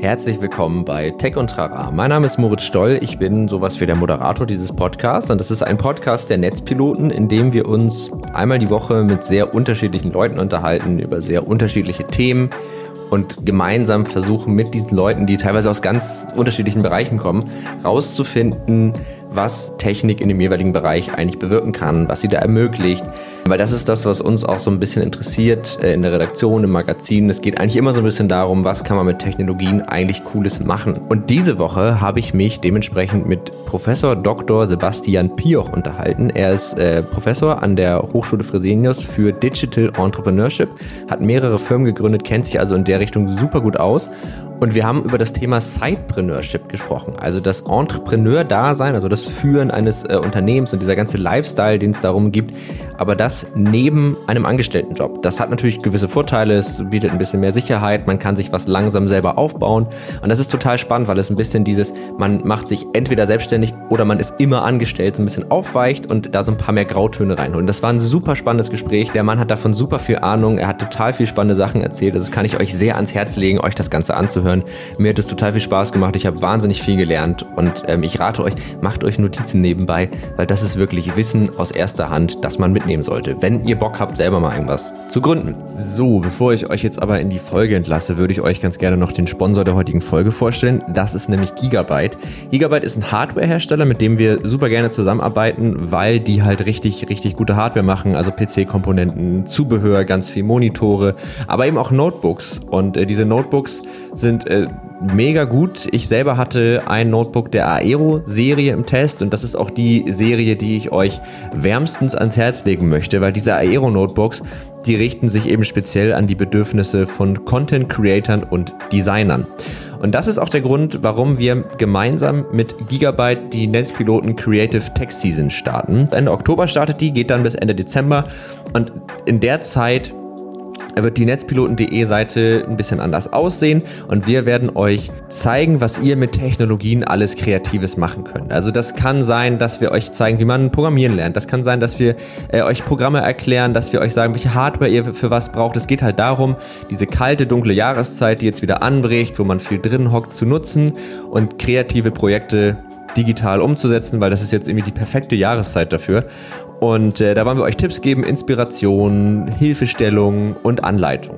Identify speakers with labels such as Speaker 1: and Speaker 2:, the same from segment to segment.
Speaker 1: Herzlich willkommen bei Tech und Trara. Mein Name ist Moritz Stoll. Ich bin sowas wie der Moderator dieses Podcasts. Und das ist ein Podcast der Netzpiloten, in dem wir uns einmal die Woche mit sehr unterschiedlichen Leuten unterhalten über sehr unterschiedliche Themen und gemeinsam versuchen mit diesen Leuten, die teilweise aus ganz unterschiedlichen Bereichen kommen, rauszufinden, was Technik in dem jeweiligen Bereich eigentlich bewirken kann, was sie da ermöglicht. Weil das ist das, was uns auch so ein bisschen interessiert äh, in der Redaktion, im Magazin. Es geht eigentlich immer so ein bisschen darum, was kann man mit Technologien eigentlich Cooles machen. Und diese Woche habe ich mich dementsprechend mit Professor Dr. Sebastian Pioch unterhalten. Er ist äh, Professor an der Hochschule Fresenius für Digital Entrepreneurship, hat mehrere Firmen gegründet, kennt sich also in der Richtung super gut aus und wir haben über das Thema Sidepreneurship gesprochen, also das Entrepreneur-Dasein, also das Führen eines äh, Unternehmens und dieser ganze Lifestyle, den es darum gibt, aber das neben einem Angestelltenjob. Das hat natürlich gewisse Vorteile, es bietet ein bisschen mehr Sicherheit, man kann sich was langsam selber aufbauen. Und das ist total spannend, weil es ein bisschen dieses, man macht sich entweder selbstständig oder man ist immer angestellt, so ein bisschen aufweicht und da so ein paar mehr Grautöne reinholen. Das war ein super spannendes Gespräch, der Mann hat davon super viel Ahnung, er hat total viel spannende Sachen erzählt, also das kann ich euch sehr ans Herz legen, euch das Ganze anzuhören anzuhören. Mir hat es total viel Spaß gemacht. Ich habe wahnsinnig viel gelernt und ähm, ich rate euch, macht euch Notizen nebenbei, weil das ist wirklich Wissen aus erster Hand, das man mitnehmen sollte, wenn ihr Bock habt, selber mal irgendwas zu gründen. So, bevor ich euch jetzt aber in die Folge entlasse, würde ich euch ganz gerne noch den Sponsor der heutigen Folge vorstellen. Das ist nämlich Gigabyte. Gigabyte ist ein Hardwarehersteller, mit dem wir super gerne zusammenarbeiten, weil die halt richtig, richtig gute Hardware machen, also PC-Komponenten, Zubehör, ganz viel Monitore, aber eben auch Notebooks. Und äh, diese Notebooks sind äh, mega gut. Ich selber hatte ein Notebook der Aero-Serie im Test und das ist auch die Serie, die ich euch wärmstens ans Herz legen möchte, weil diese Aero-Notebooks, die richten sich eben speziell an die Bedürfnisse von Content-Creatern und Designern. Und das ist auch der Grund, warum wir gemeinsam mit Gigabyte die Netzpiloten Creative Tech Season starten. Ende Oktober startet die, geht dann bis Ende Dezember und in der Zeit wird die netzpiloten.de Seite ein bisschen anders aussehen und wir werden euch zeigen, was ihr mit Technologien alles Kreatives machen könnt. Also das kann sein, dass wir euch zeigen, wie man Programmieren lernt. Das kann sein, dass wir äh, euch Programme erklären, dass wir euch sagen, welche Hardware ihr für was braucht. Es geht halt darum, diese kalte, dunkle Jahreszeit, die jetzt wieder anbricht, wo man viel drin hockt, zu nutzen und kreative Projekte digital umzusetzen, weil das ist jetzt irgendwie die perfekte Jahreszeit dafür. Und äh, da wollen wir euch Tipps geben, Inspiration, Hilfestellung und Anleitung.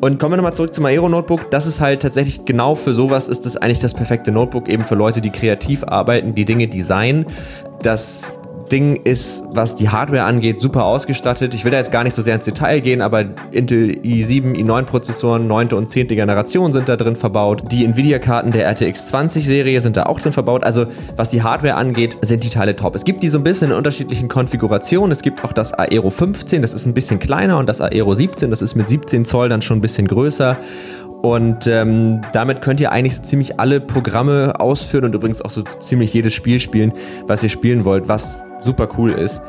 Speaker 1: Und kommen wir nochmal zurück zum Aero Notebook. Das ist halt tatsächlich genau für sowas ist das eigentlich das perfekte Notebook, eben für Leute, die kreativ arbeiten, die Dinge designen. Das Ding ist, was die Hardware angeht, super ausgestattet. Ich will da jetzt gar nicht so sehr ins Detail gehen, aber Intel i7, i9 Prozessoren, 9. und 10. Generation sind da drin verbaut. Die Nvidia-Karten der RTX 20 Serie sind da auch drin verbaut. Also was die Hardware angeht, sind die Teile top. Es gibt die so ein bisschen in unterschiedlichen Konfigurationen. Es gibt auch das Aero 15, das ist ein bisschen kleiner und das Aero 17, das ist mit 17 Zoll dann schon ein bisschen größer. Und ähm, damit könnt ihr eigentlich so ziemlich alle Programme ausführen und übrigens auch so ziemlich jedes Spiel spielen, was ihr spielen wollt, was super cool ist.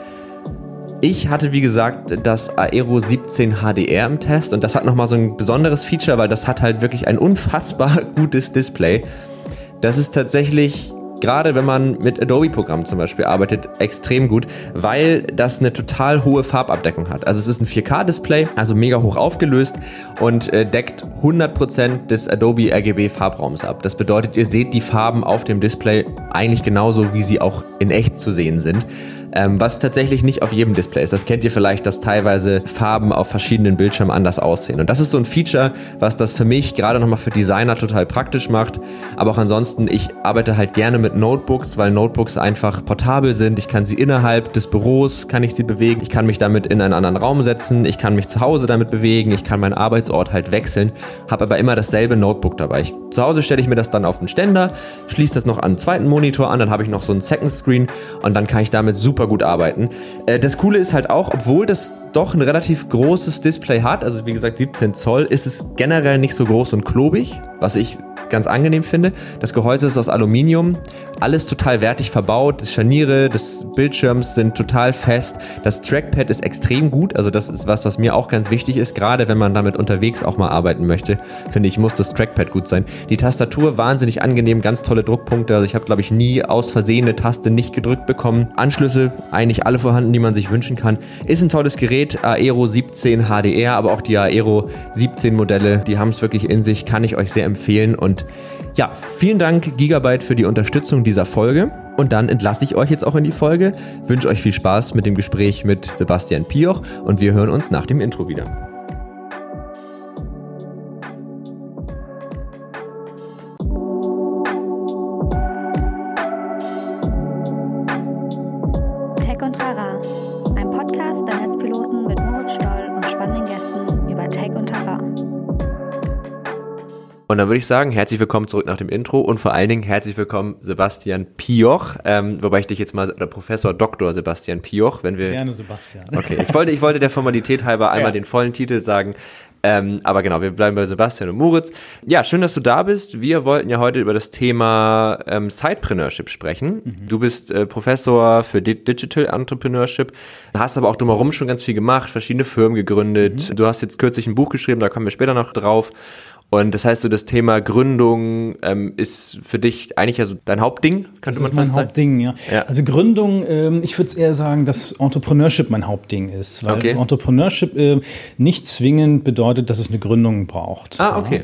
Speaker 1: Ich hatte, wie gesagt, das Aero 17 HDR im Test und das hat nochmal so ein besonderes Feature, weil das hat halt wirklich ein unfassbar gutes Display. Das ist tatsächlich gerade wenn man mit Adobe-Programmen zum Beispiel arbeitet, extrem gut, weil das eine total hohe Farbabdeckung hat. Also es ist ein 4K-Display, also mega hoch aufgelöst und äh, deckt 100% des Adobe RGB Farbraums ab. Das bedeutet, ihr seht die Farben auf dem Display eigentlich genauso, wie sie auch in echt zu sehen sind ähm, was tatsächlich nicht auf jedem Display ist. Das kennt ihr vielleicht, dass teilweise Farben auf verschiedenen Bildschirmen anders aussehen. Und das ist so ein Feature, was das für mich gerade nochmal für Designer total praktisch macht. Aber auch ansonsten, ich arbeite halt gerne mit Notebooks, weil Notebooks einfach portabel sind. Ich kann sie innerhalb des Büros, kann ich sie bewegen. Ich kann mich damit in einen anderen Raum setzen. Ich kann mich zu Hause damit bewegen. Ich kann meinen Arbeitsort halt wechseln. Habe aber immer dasselbe Notebook dabei. Ich, zu Hause stelle ich mir das dann auf den Ständer, schließe das noch an einen zweiten Monitor an, dann habe ich noch so einen Second Screen und dann kann ich damit super super gut arbeiten. Äh, das Coole ist halt auch, obwohl das doch ein relativ großes Display hat, also wie gesagt 17 Zoll, ist es generell nicht so groß und klobig, was ich ganz angenehm finde. Das Gehäuse ist aus Aluminium, alles total wertig verbaut. Die Scharniere des Bildschirms sind total fest. Das Trackpad ist extrem gut, also das ist was, was mir auch ganz wichtig ist, gerade wenn man damit unterwegs auch mal arbeiten möchte. Finde ich, muss das Trackpad gut sein. Die Tastatur wahnsinnig angenehm, ganz tolle Druckpunkte. Also ich habe glaube ich nie aus Versehen eine Taste nicht gedrückt bekommen. Anschlüsse eigentlich alle vorhanden, die man sich wünschen kann. Ist ein tolles Gerät, Aero 17 HDR, aber auch die Aero 17 Modelle, die haben es wirklich in sich, kann ich euch sehr empfehlen und Gigabyte. Ja, vielen Dank Gigabyte für die Unterstützung dieser Folge. Und dann entlasse ich euch jetzt auch in die Folge, wünsche euch viel Spaß mit dem Gespräch mit Sebastian Pioch und wir hören uns nach dem Intro wieder. Würde ich sagen, herzlich willkommen zurück nach dem Intro und vor allen Dingen herzlich willkommen Sebastian Pioch, ähm, wobei ich dich jetzt mal, oder Professor Dr. Sebastian Pioch, wenn wir...
Speaker 2: Gerne Sebastian.
Speaker 1: Okay, ich wollte, ich wollte der Formalität halber einmal ja. den vollen Titel sagen, ähm, aber genau, wir bleiben bei Sebastian und Moritz. Ja, schön, dass du da bist. Wir wollten ja heute über das Thema ähm, Sidepreneurship sprechen. Mhm. Du bist äh, Professor für Di Digital Entrepreneurship, hast aber auch drumherum schon ganz viel gemacht, verschiedene Firmen gegründet. Mhm. Du hast jetzt kürzlich ein Buch geschrieben, da kommen wir später noch drauf. Und das heißt, so das Thema Gründung ähm, ist für dich eigentlich also dein Hauptding,
Speaker 2: könnte das man ist mein sagen? Hauptding, ja. ja. Also Gründung, ähm, ich würde es eher sagen, dass Entrepreneurship mein Hauptding ist, weil okay. Entrepreneurship äh, nicht zwingend bedeutet, dass es eine Gründung braucht.
Speaker 1: Ah, okay. Ja.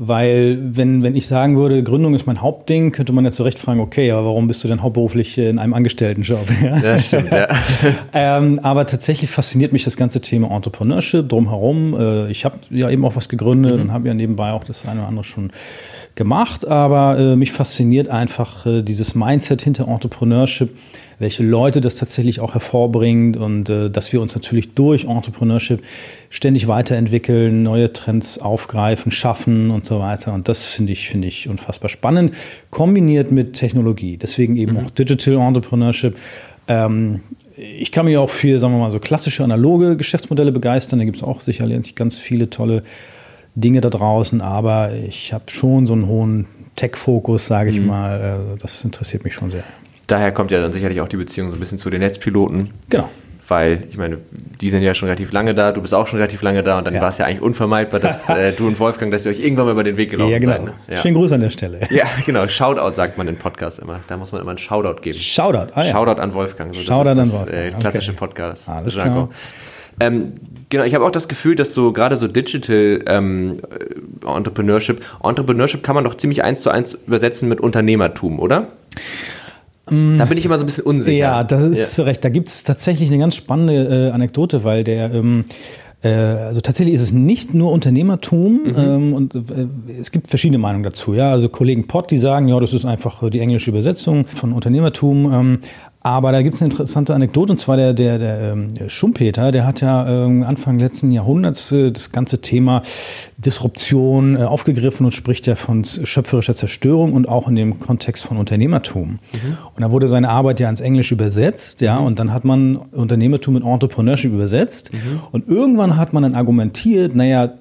Speaker 2: Weil, wenn, wenn ich sagen würde, Gründung ist mein Hauptding, könnte man jetzt zu Recht fragen, okay, aber warum bist du denn hauptberuflich in einem Angestelltenjob? Ja, ja stimmt, ja. ähm, aber tatsächlich fasziniert mich das ganze Thema Entrepreneurship drumherum. Äh, ich habe ja eben auch was gegründet mhm. und habe ja nebenbei auch das eine oder andere schon gemacht, aber äh, mich fasziniert einfach äh, dieses Mindset hinter Entrepreneurship welche Leute das tatsächlich auch hervorbringt und äh, dass wir uns natürlich durch Entrepreneurship ständig weiterentwickeln, neue Trends aufgreifen, schaffen und so weiter. Und das finde ich, finde ich unfassbar spannend, kombiniert mit Technologie. Deswegen eben mhm. auch Digital Entrepreneurship. Ähm, ich kann mich auch für, sagen wir mal, so klassische analoge Geschäftsmodelle begeistern. Da gibt es auch sicherlich ganz viele tolle Dinge da draußen, aber ich habe schon so einen hohen Tech-Fokus, sage ich mhm. mal. Äh, das interessiert mich schon sehr
Speaker 1: daher kommt ja dann sicherlich auch die Beziehung so ein bisschen zu den Netzpiloten.
Speaker 2: Genau.
Speaker 1: Weil, ich meine, die sind ja schon relativ lange da, du bist auch schon relativ lange da und dann ja. war es ja eigentlich unvermeidbar, dass äh, du und Wolfgang, dass ihr euch irgendwann mal über den Weg gelaufen ja, genau. seid. Ne?
Speaker 2: Ja. Schönen Gruß an der Stelle.
Speaker 1: Ja, genau. Shoutout sagt man im Podcast immer. Da muss man immer einen Shoutout geben.
Speaker 2: Shoutout,
Speaker 1: ah, ja. Shoutout an Wolfgang.
Speaker 2: So, Shoutout
Speaker 1: das
Speaker 2: ist das, an
Speaker 1: Wolfgang. Äh, klassische okay. Podcast. Alles klar. Ähm, genau, ich habe auch das Gefühl, dass so gerade so Digital ähm, Entrepreneurship, Entrepreneurship kann man doch ziemlich eins zu eins übersetzen mit Unternehmertum, oder? Da bin ich immer so ein bisschen unsicher.
Speaker 2: Ja, das ist ja. recht. Da gibt es tatsächlich eine ganz spannende äh, Anekdote, weil der ähm, äh, also tatsächlich ist es nicht nur Unternehmertum mhm. ähm, und äh, es gibt verschiedene Meinungen dazu. Ja, also Kollegen Pott, die sagen, ja, das ist einfach die englische Übersetzung von Unternehmertum. Ähm, aber da gibt es eine interessante Anekdote, und zwar der, der, der ähm, Schumpeter, der hat ja ähm, Anfang letzten Jahrhunderts äh, das ganze Thema Disruption äh, aufgegriffen und spricht ja von schöpferischer Zerstörung und auch in dem Kontext von Unternehmertum. Mhm. Und da wurde seine Arbeit ja ins Englische übersetzt, ja, mhm. und dann hat man Unternehmertum mit Entrepreneurship übersetzt. Mhm. Und irgendwann hat man dann argumentiert, naja,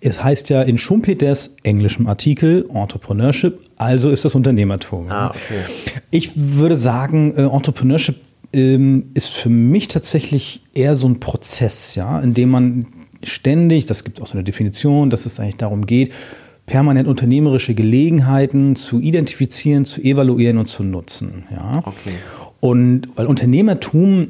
Speaker 2: es heißt ja in Schumpeters englischem Artikel Entrepreneurship, also ist das Unternehmertum.
Speaker 1: Ah, okay.
Speaker 2: Ich würde sagen, äh, Entrepreneurship ähm, ist für mich tatsächlich eher so ein Prozess, ja, in dem man ständig, das gibt auch so eine Definition, dass es eigentlich darum geht, permanent unternehmerische Gelegenheiten zu identifizieren, zu evaluieren und zu nutzen. Ja.
Speaker 1: Okay.
Speaker 2: Und weil Unternehmertum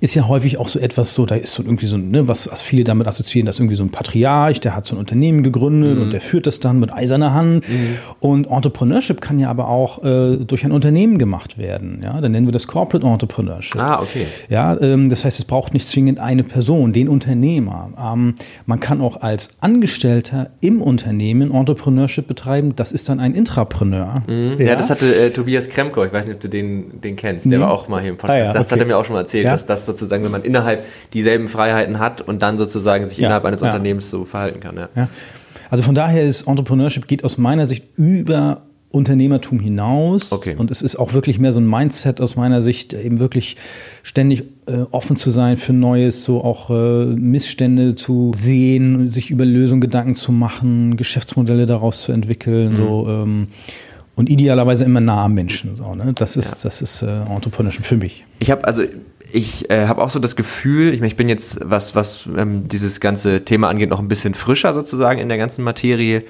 Speaker 2: ist ja häufig auch so etwas so, da ist so irgendwie so, ne, was viele damit assoziieren, dass irgendwie so ein Patriarch, der hat so ein Unternehmen gegründet mhm. und der führt das dann mit eiserner Hand. Mhm. Und Entrepreneurship kann ja aber auch äh, durch ein Unternehmen gemacht werden. Ja, dann nennen wir das Corporate Entrepreneurship.
Speaker 1: Ah, okay.
Speaker 2: Ja, ähm, das heißt, es braucht nicht zwingend eine Person, den Unternehmer. Ähm, man kann auch als Angestellter im Unternehmen Entrepreneurship betreiben. Das ist dann ein Intrapreneur.
Speaker 1: Mhm. Ja? ja? das hatte äh, Tobias Kremko, ich weiß nicht, ob du den, den kennst, der war auch mal hier im Podcast. Ah, ja, okay. Das hat er mir auch schon mal erzählt, ja? dass das sozusagen, wenn man innerhalb dieselben Freiheiten hat und dann sozusagen sich ja, innerhalb eines ja. Unternehmens so verhalten kann. Ja.
Speaker 2: ja. Also von daher ist Entrepreneurship geht aus meiner Sicht über Unternehmertum hinaus.
Speaker 1: Okay.
Speaker 2: Und es ist auch wirklich mehr so ein Mindset aus meiner Sicht, eben wirklich ständig äh, offen zu sein für Neues, so auch äh, Missstände zu sehen, sich über Lösungen Gedanken zu machen, Geschäftsmodelle daraus zu entwickeln. Mhm. So, ähm, und idealerweise immer nah am Menschen. So, ne? Das ist, ja. das ist äh, Entrepreneurship für mich.
Speaker 1: Ich habe also ich äh, habe auch so das Gefühl, ich meine, ich bin jetzt, was, was ähm, dieses ganze Thema angeht, noch ein bisschen frischer sozusagen in der ganzen Materie.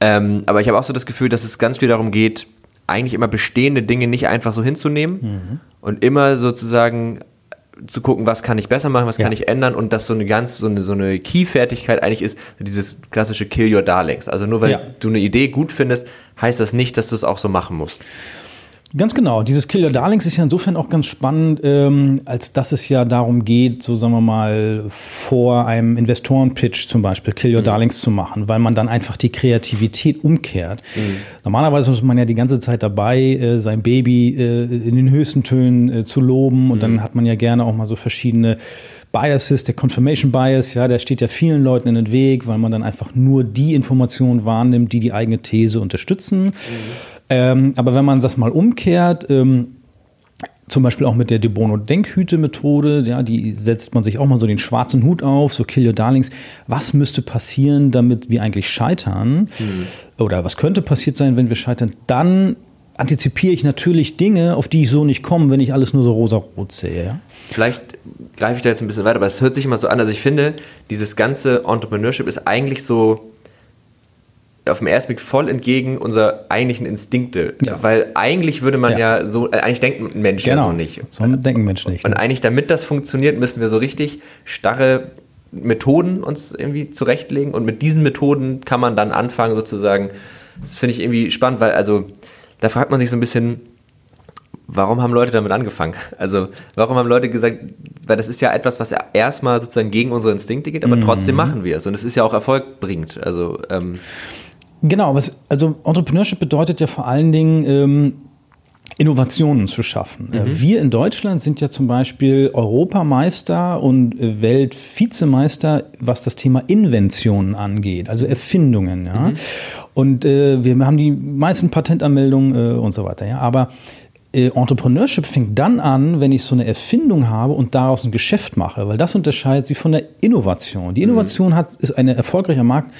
Speaker 1: Ähm, aber ich habe auch so das Gefühl, dass es ganz viel darum geht, eigentlich immer bestehende Dinge nicht einfach so hinzunehmen mhm. und immer sozusagen zu gucken, was kann ich besser machen, was ja. kann ich ändern und dass so eine ganz, so eine, so eine Key-Fertigkeit eigentlich ist, dieses klassische Kill Your Darlings. Also nur weil ja. du eine Idee gut findest, heißt das nicht, dass du es auch so machen musst.
Speaker 2: Ganz genau. Dieses Kill Your Darlings ist ja insofern auch ganz spannend, ähm, als dass es ja darum geht, so sagen wir mal, vor einem Investorenpitch zum Beispiel Kill Your mhm. Darlings zu machen, weil man dann einfach die Kreativität umkehrt. Mhm. Normalerweise ist man ja die ganze Zeit dabei, äh, sein Baby äh, in den höchsten Tönen äh, zu loben und mhm. dann hat man ja gerne auch mal so verschiedene Biases, der Confirmation Bias, ja, der steht ja vielen Leuten in den Weg, weil man dann einfach nur die Informationen wahrnimmt, die die eigene These unterstützen. Mhm. Ähm, aber wenn man das mal umkehrt, ähm, zum Beispiel auch mit der De Bono Denkhüte-Methode, ja, die setzt man sich auch mal so den schwarzen Hut auf, so Kill Your Darlings. Was müsste passieren, damit wir eigentlich scheitern? Mhm. Oder was könnte passiert sein, wenn wir scheitern? Dann antizipiere ich natürlich Dinge, auf die ich so nicht komme, wenn ich alles nur so rosa-rot sehe. Ja?
Speaker 1: Vielleicht greife ich da jetzt ein bisschen weiter, aber es hört sich immer so an. Also ich finde, dieses ganze Entrepreneurship ist eigentlich so auf den ersten Blick voll entgegen unserer eigentlichen Instinkte. Ja. Weil eigentlich würde man ja, ja so, äh, eigentlich denkt ein Mensch genau. ja so nicht.
Speaker 2: So denken Mensch nicht.
Speaker 1: Und ne? eigentlich, damit das funktioniert, müssen wir so richtig starre Methoden uns irgendwie zurechtlegen. Und mit diesen Methoden kann man dann anfangen, sozusagen. Das finde ich irgendwie spannend, weil also da fragt man sich so ein bisschen, warum haben Leute damit angefangen? Also, warum haben Leute gesagt, weil das ist ja etwas, was ja erstmal sozusagen gegen unsere Instinkte geht, aber mhm. trotzdem machen wir es. Und es ist ja auch Erfolg bringt. Also, ähm,
Speaker 2: Genau, was, also Entrepreneurship bedeutet ja vor allen Dingen, ähm, Innovationen zu schaffen. Mhm. Wir in Deutschland sind ja zum Beispiel Europameister und Weltvizemeister, was das Thema Inventionen angeht, also Erfindungen. Ja? Mhm. Und äh, wir haben die meisten Patentanmeldungen äh, und so weiter. Ja? Aber äh, Entrepreneurship fängt dann an, wenn ich so eine Erfindung habe und daraus ein Geschäft mache, weil das unterscheidet sie von der Innovation. Die Innovation mhm. hat, ist ein erfolgreicher Markt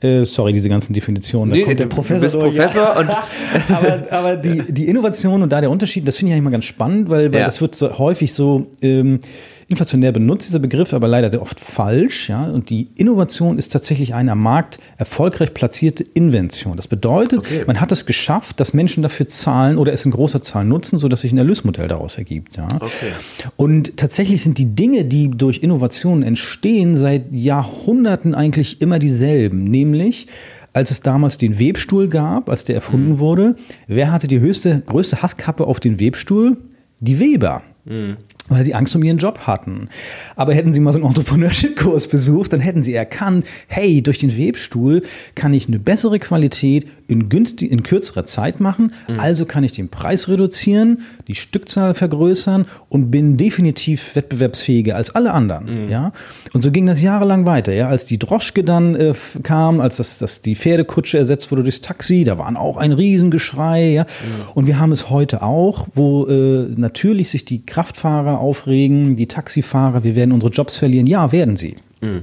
Speaker 2: äh, sorry, diese ganzen Definitionen.
Speaker 1: Nee, da kommt der Professor. Du bist Professor
Speaker 2: und aber, aber die, die Innovation und da der Unterschied, das finde ich eigentlich mal ganz spannend, weil, weil ja. das wird so häufig so ähm, inflationär benutzt, dieser Begriff, aber leider sehr oft falsch. Ja? Und die Innovation ist tatsächlich eine am Markt erfolgreich platzierte Invention. Das bedeutet, okay. man hat es geschafft, dass Menschen dafür zahlen oder es in großer Zahl nutzen, sodass sich ein Erlösmodell daraus ergibt. Ja? Okay. Und tatsächlich sind die Dinge, die durch Innovationen entstehen, seit Jahrhunderten eigentlich immer dieselben. Nämlich, als es damals den Webstuhl gab, als der erfunden mhm. wurde, wer hatte die höchste, größte Hasskappe auf den Webstuhl? Die Weber. Mhm weil sie Angst um ihren Job hatten. Aber hätten sie mal so einen Entrepreneurship-Kurs besucht, dann hätten sie erkannt, hey, durch den Webstuhl kann ich eine bessere Qualität in, günstig, in kürzerer Zeit machen, mhm. also kann ich den Preis reduzieren, die Stückzahl vergrößern und bin definitiv wettbewerbsfähiger als alle anderen. Mhm. Ja? Und so ging das jahrelang weiter. Ja? Als die Droschke dann äh, kam, als das, das die Pferdekutsche ersetzt wurde durchs Taxi, da waren auch ein Riesengeschrei. Ja? Mhm. Und wir haben es heute auch, wo äh, natürlich sich die Kraftfahrer aufregen, die Taxifahrer, wir werden unsere Jobs verlieren. Ja, werden sie. Mhm.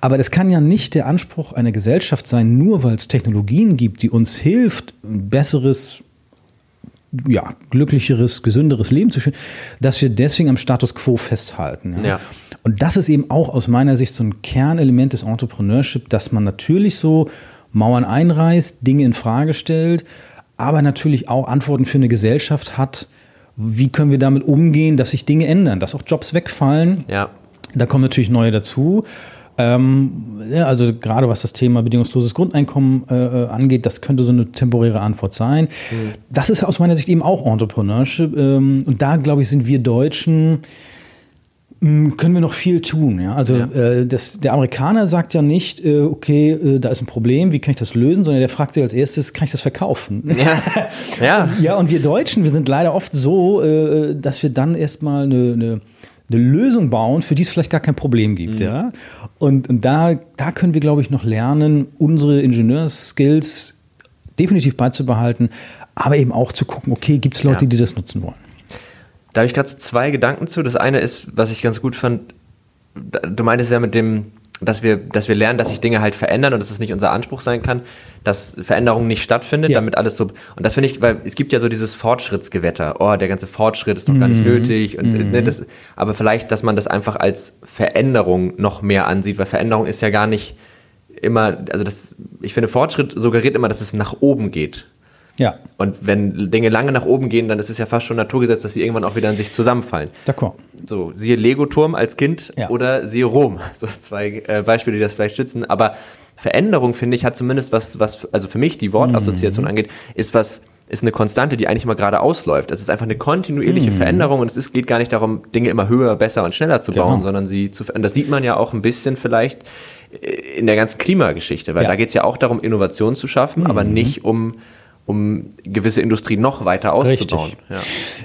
Speaker 2: Aber das kann ja nicht der Anspruch einer Gesellschaft sein, nur weil es Technologien gibt, die uns hilft, ein besseres, ja, glücklicheres, gesünderes Leben zu führen, dass wir deswegen am Status quo festhalten. Ja? ja. Und das ist eben auch aus meiner Sicht so ein Kernelement des Entrepreneurship, dass man natürlich so Mauern einreißt, Dinge in Frage stellt, aber natürlich auch Antworten für eine Gesellschaft hat, wie können wir damit umgehen, dass sich Dinge ändern, dass auch Jobs wegfallen. Ja. Da kommen natürlich neue dazu. Ähm, ja, also gerade was das Thema bedingungsloses Grundeinkommen äh, äh, angeht, das könnte so eine temporäre Antwort sein. Mhm. Das ist aus meiner Sicht eben auch Entrepreneurship. Ähm, und da, glaube ich, sind wir Deutschen können wir noch viel tun. Ja? Also ja. Äh, das, der Amerikaner sagt ja nicht, äh, okay, äh, da ist ein Problem, wie kann ich das lösen, sondern der fragt sich als erstes, kann ich das verkaufen? Ja, ja. ja und wir Deutschen, wir sind leider oft so, äh, dass wir dann erstmal eine, eine, eine Lösung bauen, für die es vielleicht gar kein Problem gibt. Mhm. Ja? Und, und da, da können wir, glaube ich, noch lernen, unsere Ingenieursskills definitiv beizubehalten, aber eben auch zu gucken, okay, gibt es Leute, ja. die das nutzen wollen?
Speaker 1: Da habe ich gerade zwei Gedanken zu. Das eine ist, was ich ganz gut fand, du meintest ja mit dem, dass wir, dass wir lernen, dass sich Dinge halt verändern und dass es nicht unser Anspruch sein kann, dass Veränderung nicht stattfindet, ja. damit alles so. Und das finde ich, weil es gibt ja so dieses Fortschrittsgewetter. Oh, der ganze Fortschritt ist doch gar nicht mhm. nötig. Und, mhm. ne, das, aber vielleicht, dass man das einfach als Veränderung noch mehr ansieht, weil Veränderung ist ja gar nicht immer, also das, ich finde, Fortschritt suggeriert immer, dass es nach oben geht. Ja. Und wenn Dinge lange nach oben gehen, dann ist es ja fast schon Naturgesetz, dass sie irgendwann auch wieder in sich zusammenfallen.
Speaker 2: D'accord.
Speaker 1: So, siehe Lego-Turm als Kind ja. oder siehe Rom. So zwei äh, Beispiele, die das vielleicht stützen. Aber Veränderung, finde ich, hat zumindest was, was, also für mich die Wortassoziation mhm. angeht, ist was, ist eine Konstante, die eigentlich mal gerade ausläuft. Es ist einfach eine kontinuierliche mhm. Veränderung und es ist, geht gar nicht darum, Dinge immer höher, besser und schneller zu genau. bauen, sondern sie zu verändern. Das sieht man ja auch ein bisschen vielleicht äh, in der ganzen Klimageschichte, weil ja. da geht es ja auch darum, Innovation zu schaffen, mhm. aber nicht um um gewisse Industrie noch weiter auszubauen.
Speaker 2: Ja.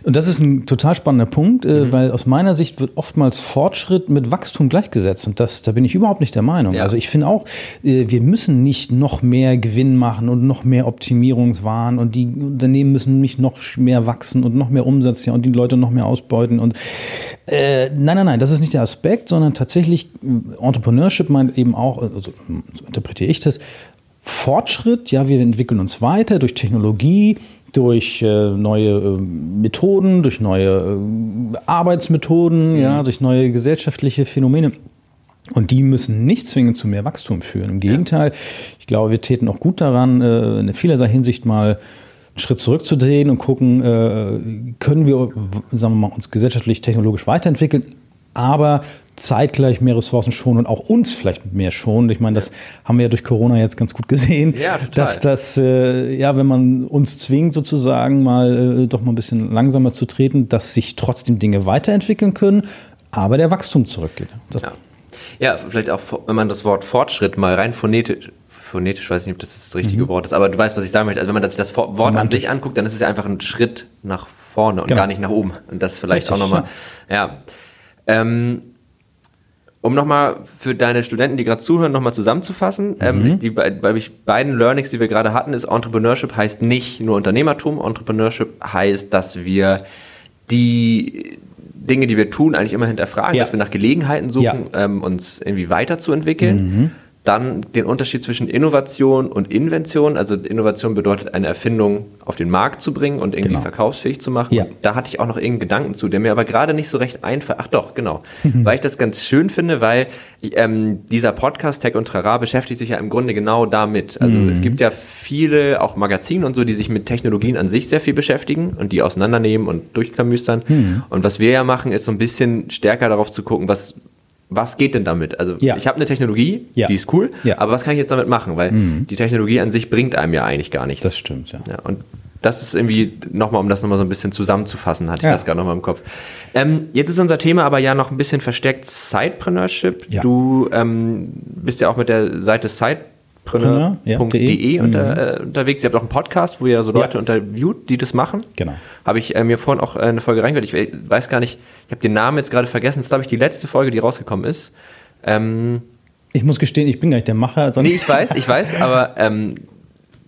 Speaker 2: Und das ist ein total spannender Punkt, äh, mhm. weil aus meiner Sicht wird oftmals Fortschritt mit Wachstum gleichgesetzt. Und das, da bin ich überhaupt nicht der Meinung. Ja. Also ich finde auch, äh, wir müssen nicht noch mehr Gewinn machen und noch mehr Optimierungswahn und die Unternehmen müssen nicht noch mehr wachsen und noch mehr Umsatz ja, und die Leute noch mehr ausbeuten. Und äh, nein, nein, nein, das ist nicht der Aspekt, sondern tatsächlich äh, Entrepreneurship meint eben auch, also so interpretiere ich das, Fortschritt, ja, wir entwickeln uns weiter durch Technologie, durch äh, neue äh, Methoden, durch neue äh, Arbeitsmethoden, mhm. ja, durch neue gesellschaftliche Phänomene. Und die müssen nicht zwingend zu mehr Wachstum führen. Im Gegenteil, ja. ich glaube, wir täten auch gut daran, äh, in vielerlei Hinsicht mal einen Schritt zurückzudrehen und gucken, äh, können wir, sagen wir mal, uns gesellschaftlich, technologisch weiterentwickeln, aber zeitgleich mehr Ressourcen schonen und auch uns vielleicht mehr schonen. Ich meine, das haben wir ja durch Corona jetzt ganz gut gesehen, ja, dass das, äh, ja, wenn man uns zwingt, sozusagen mal äh, doch mal ein bisschen langsamer zu treten, dass sich trotzdem Dinge weiterentwickeln können, aber der Wachstum zurückgeht.
Speaker 1: Ja. ja. vielleicht auch, wenn man das Wort Fortschritt mal rein phonetisch phonetisch weiß ich nicht, ob das das richtige mhm. Wort ist, aber du weißt, was ich sagen möchte. Also wenn man das, das Wort Semantik. an sich anguckt, dann ist es ja einfach ein Schritt nach vorne und genau. gar nicht nach oben. Und das vielleicht Richtig, auch nochmal, ja. ja. Ähm, um nochmal für deine Studenten, die gerade zuhören, nochmal zusammenzufassen, ähm, mhm. ähm, die bei, bei beiden Learnings, die wir gerade hatten, ist Entrepreneurship heißt nicht nur Unternehmertum. Entrepreneurship heißt, dass wir die Dinge, die wir tun, eigentlich immer hinterfragen, ja. dass wir nach Gelegenheiten suchen, ja. ähm, uns irgendwie weiterzuentwickeln. Mhm. Dann den Unterschied zwischen Innovation und Invention. Also Innovation bedeutet, eine Erfindung auf den Markt zu bringen und irgendwie genau. verkaufsfähig zu machen. Ja. da hatte ich auch noch irgendeinen Gedanken zu, der mir aber gerade nicht so recht einfach. Ach doch, genau. weil ich das ganz schön finde, weil ähm, dieser Podcast Tech und Trara beschäftigt sich ja im Grunde genau damit. Also mhm. es gibt ja viele, auch Magazine und so, die sich mit Technologien an sich sehr viel beschäftigen und die auseinandernehmen und durchklamüstern. Mhm. Und was wir ja machen, ist so ein bisschen stärker darauf zu gucken, was was geht denn damit? Also ja. ich habe eine Technologie, ja. die ist cool, ja. aber was kann ich jetzt damit machen? Weil mhm. die Technologie an sich bringt einem ja eigentlich gar nichts.
Speaker 2: Das stimmt, ja.
Speaker 1: und das ist irgendwie nochmal, um das nochmal so ein bisschen zusammenzufassen, hatte ich das gerade nochmal im Kopf. Ähm, jetzt ist unser Thema aber ja noch ein bisschen verstärkt Sidepreneurship. Du ähm, bist ja auch mit der Seite Side entrepreneur.de ja, unter, mhm. äh, unterwegs. Ihr habt auch einen Podcast, wo ihr so Leute ja. interviewt, die das machen.
Speaker 2: Genau.
Speaker 1: Habe ich äh, mir vorhin auch äh, eine Folge reingehört. Ich weiß gar nicht, ich habe den Namen jetzt gerade vergessen. Das ist, glaube ich, die letzte Folge, die rausgekommen ist. Ähm,
Speaker 2: ich muss gestehen, ich bin gar nicht der Macher.
Speaker 1: Nee, ich weiß, ich weiß, aber ähm,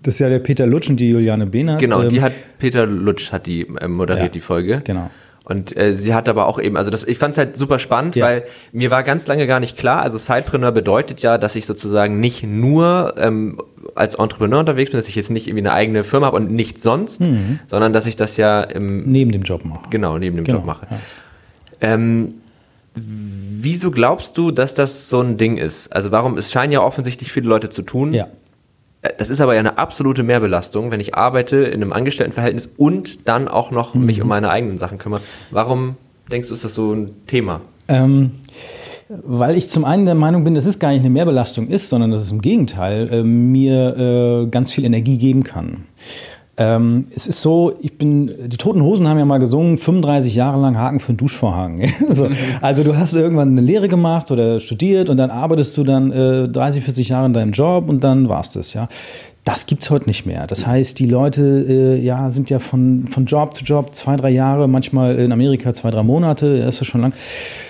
Speaker 2: das ist ja der Peter Lutsch und die Juliane Behnert.
Speaker 1: Genau, ähm, die hat Peter Lutsch hat die äh, moderiert, ja, die Folge.
Speaker 2: Genau.
Speaker 1: Und äh, sie hat aber auch eben, also das, ich fand es halt super spannend, ja. weil mir war ganz lange gar nicht klar, also Sidepreneur bedeutet ja, dass ich sozusagen nicht nur ähm, als Entrepreneur unterwegs bin, dass ich jetzt nicht irgendwie eine eigene Firma habe und nichts sonst, mhm. sondern dass ich das ja im,
Speaker 2: neben dem Job mache.
Speaker 1: Genau, neben dem genau, Job mache. Ja. Ähm, wieso glaubst du, dass das so ein Ding ist? Also warum, es scheinen ja offensichtlich viele Leute zu tun.
Speaker 2: Ja.
Speaker 1: Das ist aber ja eine absolute Mehrbelastung, wenn ich arbeite in einem Angestelltenverhältnis und dann auch noch mhm. mich um meine eigenen Sachen kümmere. Warum denkst du, ist das so ein Thema?
Speaker 2: Ähm, weil ich zum einen der Meinung bin, dass es gar nicht eine Mehrbelastung ist, sondern dass es im Gegenteil äh, mir äh, ganz viel Energie geben kann. Ähm, es ist so, ich bin, die Toten Hosen haben ja mal gesungen, 35 Jahre lang Haken für einen Duschvorhang. also, also, du hast irgendwann eine Lehre gemacht oder studiert und dann arbeitest du dann äh, 30, 40 Jahre in deinem Job und dann war's das, ja. Das gibt's heute nicht mehr. Das heißt, die Leute äh, ja, sind ja von, von Job zu Job zwei, drei Jahre, manchmal in Amerika zwei, drei Monate, das ist schon lang.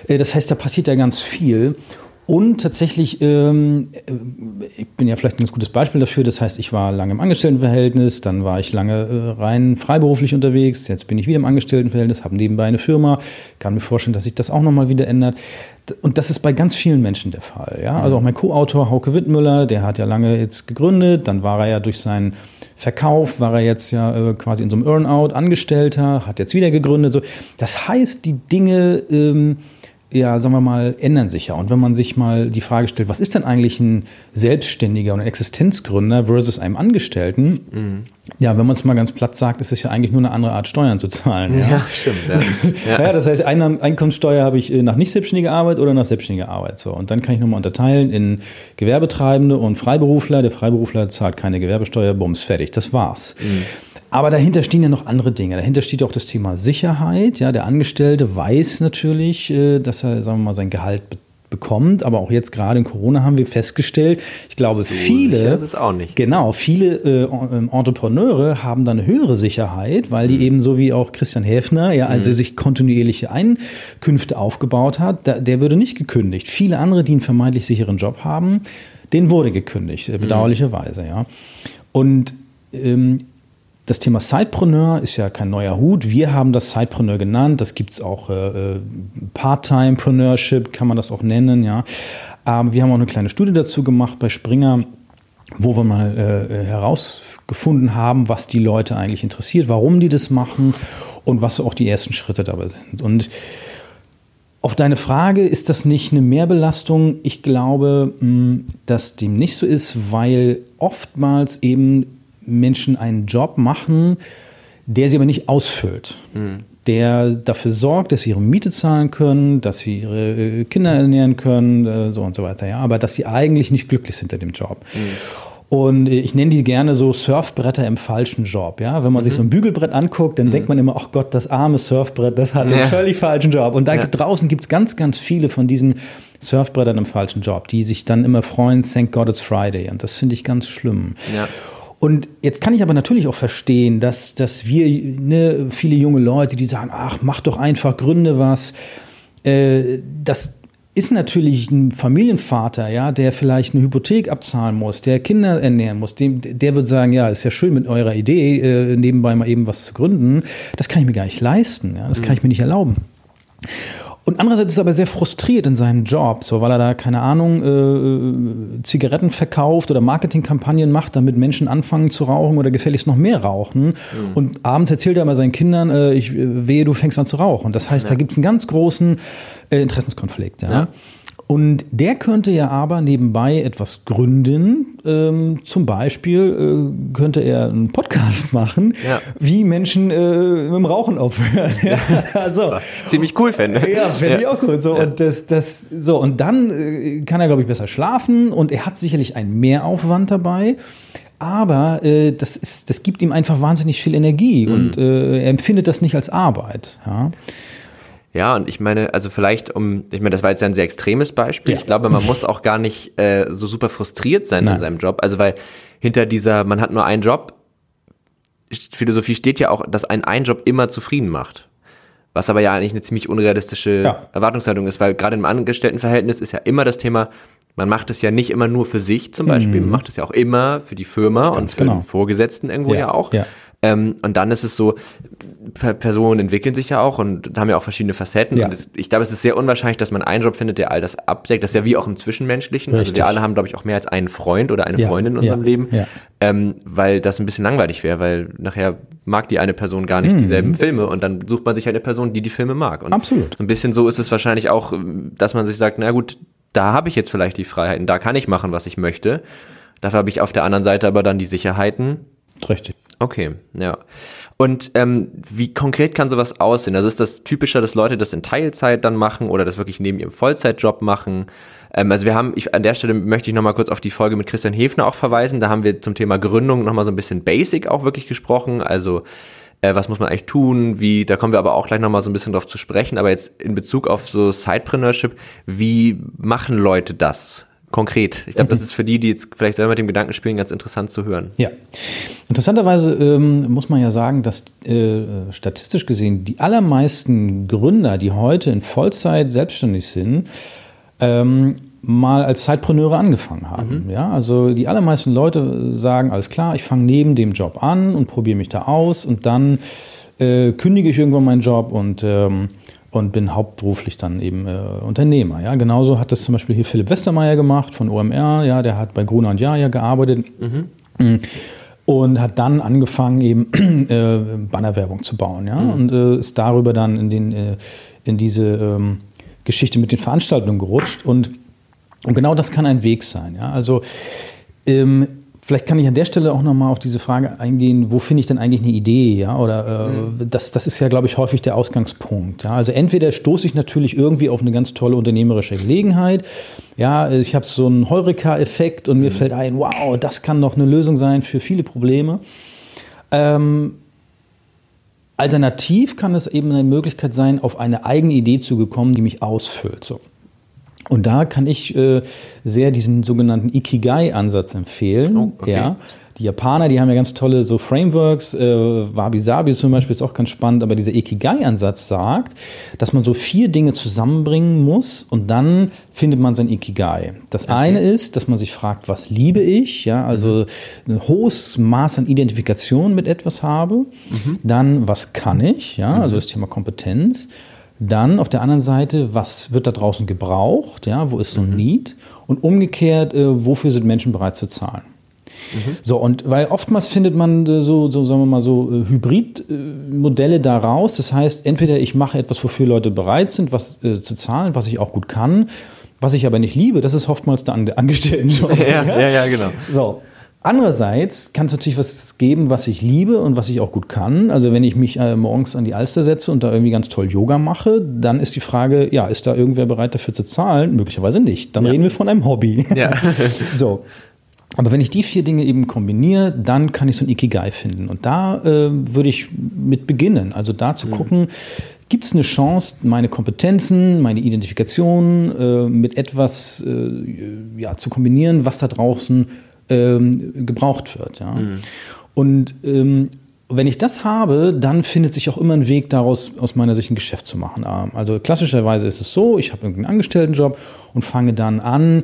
Speaker 2: Äh, das heißt, da passiert ja ganz viel. Und tatsächlich, ähm, äh, ich bin ja vielleicht ein ganz gutes Beispiel dafür. Das heißt, ich war lange im Angestelltenverhältnis, dann war ich lange äh, rein freiberuflich unterwegs, jetzt bin ich wieder im Angestelltenverhältnis, habe nebenbei eine Firma, kann mir vorstellen, dass sich das auch nochmal wieder ändert. Und das ist bei ganz vielen Menschen der Fall. Ja? Also auch mein Co-Autor Hauke Wittmüller, der hat ja lange jetzt gegründet, dann war er ja durch seinen Verkauf, war er jetzt ja äh, quasi in so einem Earnout Angestellter, hat jetzt wieder gegründet. So. Das heißt, die Dinge... Ähm, ja, sagen wir mal, ändern sich ja. Und wenn man sich mal die Frage stellt, was ist denn eigentlich ein Selbstständiger und ein Existenzgründer versus einem Angestellten? Mhm. Ja, wenn man es mal ganz platt sagt, ist es ja eigentlich nur eine andere Art, Steuern zu zahlen. Ja, ja stimmt. Ja. ja. das heißt, Einkommenssteuer habe ich äh, nach nicht selbstständiger Arbeit oder nach selbstständiger Arbeit. So. Und dann kann ich nochmal unterteilen in Gewerbetreibende und Freiberufler. Der Freiberufler zahlt keine Gewerbesteuer, bums, fertig. Das war's. Mhm. Aber dahinter stehen ja noch andere Dinge. Dahinter steht auch das Thema Sicherheit. Ja, der Angestellte weiß natürlich, äh, dass er, sagen wir mal, sein Gehalt bekommt. Aber auch jetzt gerade in Corona haben wir festgestellt, ich glaube, so viele,
Speaker 1: ist es auch nicht.
Speaker 2: genau, viele äh, Entrepreneure haben dann eine höhere Sicherheit, weil die mhm. eben so wie auch Christian Häfner, ja, als mhm. er sich kontinuierliche Einkünfte aufgebaut hat, da, der würde nicht gekündigt. Viele andere, die einen vermeintlich sicheren Job haben, denen wurde gekündigt, äh, bedauerlicherweise, ja. Und ähm, das Thema Sidepreneur ist ja kein neuer Hut. Wir haben das Sidepreneur genannt. Das gibt es auch äh, äh, Part-Time-Preneurship, kann man das auch nennen. Ja. Aber wir haben auch eine kleine Studie dazu gemacht bei Springer, wo wir mal äh, äh, herausgefunden haben, was die Leute eigentlich interessiert, warum die das machen und was auch die ersten Schritte dabei sind. Und auf deine Frage, ist das nicht eine Mehrbelastung? Ich glaube, mh, dass dem nicht so ist, weil oftmals eben Menschen einen Job machen, der sie aber nicht ausfüllt. Mhm. Der dafür sorgt, dass sie ihre Miete zahlen können, dass sie ihre äh, Kinder ernähren können, äh, so und so weiter. Ja, aber dass sie eigentlich nicht glücklich sind in dem Job. Mhm. Und äh, ich nenne die gerne so Surfbretter im falschen Job. Ja? Wenn man mhm. sich so ein Bügelbrett anguckt, dann mhm. denkt man immer, ach Gott, das arme Surfbrett, das hat ja. einen völlig falschen Job. Und da ja. draußen gibt es ganz, ganz viele von diesen Surfbrettern im falschen Job, die sich dann immer freuen, thank God it's Friday. Und das finde ich ganz schlimm. Ja. Und jetzt kann ich aber natürlich auch verstehen, dass, dass wir, ne, viele junge Leute, die sagen, ach, mach doch einfach, gründe was. Äh, das ist natürlich ein Familienvater, ja, der vielleicht eine Hypothek abzahlen muss, der Kinder ernähren muss, dem, der wird sagen, ja, ist ja schön mit eurer Idee, äh, nebenbei mal eben was zu gründen. Das kann ich mir gar nicht leisten, ja, das mhm. kann ich mir nicht erlauben. Und andererseits ist er aber sehr frustriert in seinem Job, so weil er da, keine Ahnung, äh, Zigaretten verkauft oder Marketingkampagnen macht, damit Menschen anfangen zu rauchen oder gefälligst noch mehr rauchen. Mhm. Und abends erzählt er immer seinen Kindern, äh, ich wehe, du fängst an zu rauchen. Das heißt, ja. da gibt es einen ganz großen äh, Interessenskonflikt. Ja? ja. Und der könnte ja aber nebenbei etwas gründen. Ähm, zum Beispiel äh, könnte er einen Podcast machen, ja. wie Menschen äh, mit dem Rauchen aufhören. ja,
Speaker 1: also, Was ziemlich cool fände.
Speaker 2: Ja, fände ja. ich auch cool. So, und, das, das, so, und dann äh, kann er, glaube ich, besser schlafen und er hat sicherlich einen Mehraufwand dabei. Aber äh, das, ist, das gibt ihm einfach wahnsinnig viel Energie mhm. und äh, er empfindet das nicht als Arbeit. Ja.
Speaker 1: Ja, und ich meine, also vielleicht um, ich meine, das war jetzt ein sehr extremes Beispiel. Ja. Ich glaube, man muss auch gar nicht äh, so super frustriert sein Nein. in seinem Job. Also weil hinter dieser, man hat nur einen Job, Philosophie steht ja auch, dass ein ein Job immer zufrieden macht. Was aber ja eigentlich eine ziemlich unrealistische ja. Erwartungshaltung ist, weil gerade im Angestelltenverhältnis ist ja immer das Thema, man macht es ja nicht immer nur für sich zum Beispiel, mhm. man macht es ja auch immer für die Firma Ganz und für genau. den Vorgesetzten irgendwo ja, ja auch. Ja. Ähm, und dann ist es so, Personen entwickeln sich ja auch und haben ja auch verschiedene Facetten. Ja. Es, ich glaube, es ist sehr unwahrscheinlich, dass man einen Job findet, der all das abdeckt. Das ist ja wie auch im Zwischenmenschlichen. Richtig. Also wir alle haben, glaube ich, auch mehr als einen Freund oder eine ja. Freundin in unserem ja. Leben, ähm, weil das ein bisschen langweilig wäre, weil nachher mag die eine Person gar nicht mhm. dieselben Filme und dann sucht man sich eine Person, die die Filme mag. Und
Speaker 2: Absolut.
Speaker 1: So ein bisschen so ist es wahrscheinlich auch, dass man sich sagt, na gut, da habe ich jetzt vielleicht die Freiheiten, da kann ich machen, was ich möchte. Dafür habe ich auf der anderen Seite aber dann die Sicherheiten.
Speaker 2: Richtig.
Speaker 1: Okay, ja. Und ähm, wie konkret kann sowas aussehen? Also ist das typischer, dass Leute das in Teilzeit dann machen oder das wirklich neben ihrem Vollzeitjob machen? Ähm, also wir haben, ich, an der Stelle möchte ich nochmal kurz auf die Folge mit Christian Hefner auch verweisen. Da haben wir zum Thema Gründung nochmal so ein bisschen Basic auch wirklich gesprochen. Also äh, was muss man eigentlich tun? Wie, da kommen wir aber auch gleich nochmal so ein bisschen drauf zu sprechen. Aber jetzt in Bezug auf so Sidepreneurship, wie machen Leute das? Konkret. Ich glaube, das ist für die, die jetzt vielleicht selber mit dem Gedanken spielen, ganz interessant zu hören.
Speaker 2: Ja. Interessanterweise ähm, muss man ja sagen, dass äh, statistisch gesehen die allermeisten Gründer, die heute in Vollzeit selbstständig sind, ähm, mal als Zeitpreneure angefangen haben. Mhm. Ja, also die allermeisten Leute sagen, alles klar, ich fange neben dem Job an und probiere mich da aus und dann äh, kündige ich irgendwann meinen Job und ähm, und bin hauptberuflich dann eben äh, Unternehmer. Ja, genauso hat das zum Beispiel hier Philipp Westermeier gemacht von OMR. Ja, der hat bei Gruner und Jaja gearbeitet. Mhm. Mm. Und hat dann angefangen, eben äh, Bannerwerbung zu bauen, ja, mhm. und äh, ist darüber dann in, den, äh, in diese ähm, Geschichte mit den Veranstaltungen gerutscht und, und genau das kann ein Weg sein. Ja? Also ähm, Vielleicht kann ich an der Stelle auch nochmal auf diese Frage eingehen, wo finde ich denn eigentlich eine Idee? Ja? Oder äh, mhm. das, das ist ja, glaube ich, häufig der Ausgangspunkt. Ja? Also entweder stoße ich natürlich irgendwie auf eine ganz tolle unternehmerische Gelegenheit. Ja, ich habe so einen Heureka-Effekt und mir mhm. fällt ein, wow, das kann doch eine Lösung sein für viele Probleme. Ähm, alternativ kann es eben eine Möglichkeit sein, auf eine eigene Idee zu gekommen, die mich ausfüllt. So. Und da kann ich äh, sehr diesen sogenannten Ikigai-Ansatz empfehlen. Oh, okay. Ja. Die Japaner, die haben ja ganz tolle so Frameworks, äh, Wabi Sabi zum Beispiel ist auch ganz spannend, aber dieser Ikigai-Ansatz sagt, dass man so vier Dinge zusammenbringen muss und dann findet man sein Ikigai. Das okay. eine ist, dass man sich fragt, was liebe ich, ja, also mhm. ein hohes Maß an Identifikation mit etwas habe. Mhm. Dann, was kann ich, ja, also mhm. das Thema Kompetenz. Dann auf der anderen Seite, was wird da draußen gebraucht? Ja, wo ist so ein mhm. Need? Und umgekehrt, äh, wofür sind Menschen bereit zu zahlen? Mhm. So, und weil oftmals findet man äh, so, so, sagen wir mal, so äh, Hybridmodelle daraus. Das heißt, entweder ich mache etwas, wofür Leute bereit sind, was äh, zu zahlen, was ich auch gut kann, was ich aber nicht liebe, das ist oftmals der Angestelltenjob.
Speaker 1: Ja, ja, ja, ja, genau.
Speaker 2: So. Andererseits kann es natürlich was geben, was ich liebe und was ich auch gut kann. Also wenn ich mich äh, morgens an die Alster setze und da irgendwie ganz toll Yoga mache, dann ist die Frage, ja, ist da irgendwer bereit dafür zu zahlen? Möglicherweise nicht. Dann ja. reden wir von einem Hobby. Ja. so. Aber wenn ich die vier Dinge eben kombiniere, dann kann ich so ein Ikigai finden. Und da äh, würde ich mit beginnen. Also da zu mhm. gucken, gibt es eine Chance, meine Kompetenzen, meine Identifikation äh, mit etwas äh, ja, zu kombinieren, was da draußen ähm, gebraucht wird. Ja. Mhm. Und ähm, wenn ich das habe, dann findet sich auch immer ein Weg daraus, aus meiner Sicht ein Geschäft zu machen. Ähm, also klassischerweise ist es so, ich habe irgendeinen Angestelltenjob und fange dann an,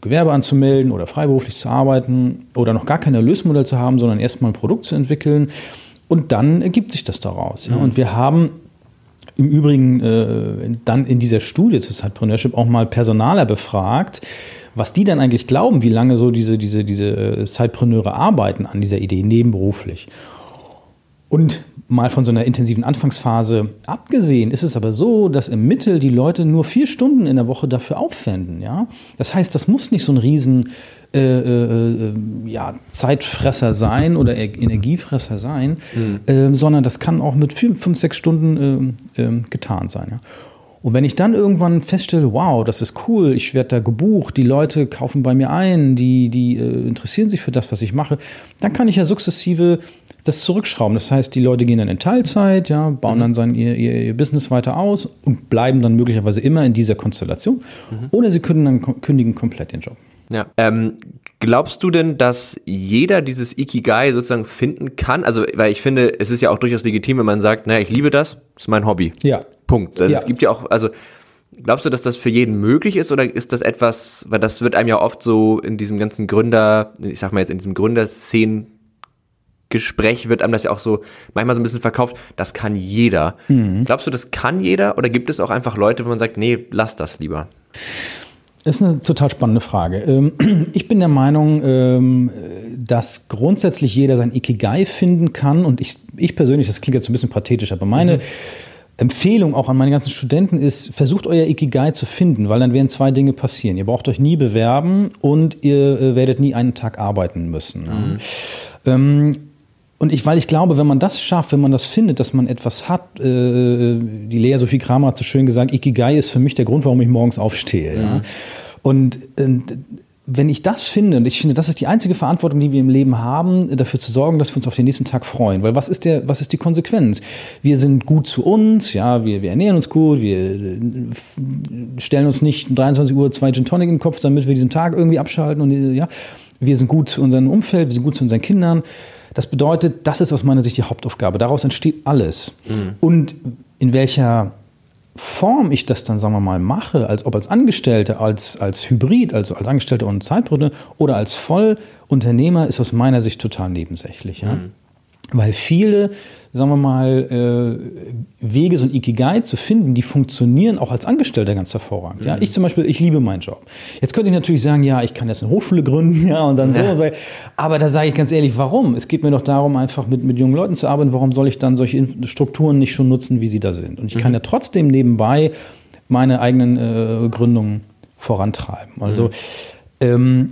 Speaker 2: Gewerbe anzumelden oder freiberuflich zu arbeiten oder noch gar kein Erlösmodell zu haben, sondern erstmal ein Produkt zu entwickeln. Und dann ergibt sich das daraus. Ja. Mhm. Und wir haben im Übrigen äh, dann in dieser Studie zu Sidepreneurship auch mal Personaler befragt, was die dann eigentlich glauben, wie lange so diese, diese, diese Sidepreneure arbeiten an dieser Idee nebenberuflich. Und mal von so einer intensiven Anfangsphase abgesehen, ist es aber so, dass im Mittel die Leute nur vier Stunden in der Woche dafür aufwenden. Ja? Das heißt, das muss nicht so ein riesen äh, äh, ja, Zeitfresser sein oder Energiefresser sein, mhm. äh, sondern das kann auch mit vier, fünf, sechs Stunden ähm, ähm, getan sein. Ja? Und wenn ich dann irgendwann feststelle, wow, das ist cool, ich werde da gebucht, die Leute kaufen bei mir ein, die, die äh, interessieren sich für das, was ich mache, dann kann ich ja sukzessive das zurückschrauben. Das heißt, die Leute gehen dann in Teilzeit, ja, bauen mhm. dann sein, ihr, ihr, ihr, Business weiter aus und bleiben dann möglicherweise immer in dieser Konstellation. Mhm. Oder sie können dann kündigen komplett den Job.
Speaker 1: Ja. Ähm, glaubst du denn, dass jeder dieses Ikigai sozusagen finden kann? Also, weil ich finde, es ist ja auch durchaus legitim, wenn man sagt, naja, ich liebe das, das ist mein Hobby.
Speaker 2: Ja.
Speaker 1: Punkt. Also ja. es gibt ja auch, also glaubst du, dass das für jeden möglich ist oder ist das etwas, weil das wird einem ja oft so in diesem ganzen Gründer, ich sag mal jetzt in diesem Gründerszenen Gespräch wird einem das ja auch so manchmal so ein bisschen verkauft, das kann jeder. Mhm. Glaubst du, das kann jeder oder gibt es auch einfach Leute, wo man sagt, nee, lass das lieber?
Speaker 2: Das ist eine total spannende Frage. Ähm, ich bin der Meinung, ähm, dass grundsätzlich jeder sein Ikigai finden kann und ich, ich persönlich, das klingt jetzt so ein bisschen pathetisch, aber meine mhm Empfehlung auch an meine ganzen Studenten ist, versucht euer Ikigai zu finden, weil dann werden zwei Dinge passieren. Ihr braucht euch nie bewerben und ihr äh, werdet nie einen Tag arbeiten müssen. Mhm. Ähm, und ich, weil ich glaube, wenn man das schafft, wenn man das findet, dass man etwas hat, äh, die Lea Sophie Kramer hat so schön gesagt, Ikigai ist für mich der Grund, warum ich morgens aufstehe. Mhm. Ja. Und äh, wenn ich das finde, und ich finde, das ist die einzige Verantwortung, die wir im Leben haben, dafür zu sorgen, dass wir uns auf den nächsten Tag freuen. Weil was ist der, was ist die Konsequenz? Wir sind gut zu uns, ja, wir, wir ernähren uns gut, wir äh, stellen uns nicht um 23 Uhr zwei Gin Tonic in den Kopf, damit wir diesen Tag irgendwie abschalten und äh, ja, wir sind gut zu unserem Umfeld, wir sind gut zu unseren Kindern. Das bedeutet, das ist aus meiner Sicht die Hauptaufgabe. Daraus entsteht alles. Mhm. Und in welcher Form ich das dann, sagen wir mal, mache, als ob als Angestellte, als, als Hybrid, also als Angestellte und Zeitbrüder oder als Vollunternehmer, ist aus meiner Sicht total nebensächlich. Ja? Mhm. Weil viele, sagen wir mal, äh, Wege, so ein Ikigai zu finden, die funktionieren auch als Angestellter ganz hervorragend. Mhm. Ja, ich zum Beispiel, ich liebe meinen Job. Jetzt könnte ich natürlich sagen, ja, ich kann jetzt eine Hochschule gründen, ja, und dann ja. so. Weil, aber da sage ich ganz ehrlich, warum? Es geht mir doch darum, einfach mit, mit jungen Leuten zu arbeiten. Warum soll ich dann solche Strukturen nicht schon nutzen, wie sie da sind? Und ich mhm. kann ja trotzdem nebenbei meine eigenen äh, Gründungen vorantreiben. Also mhm. ähm,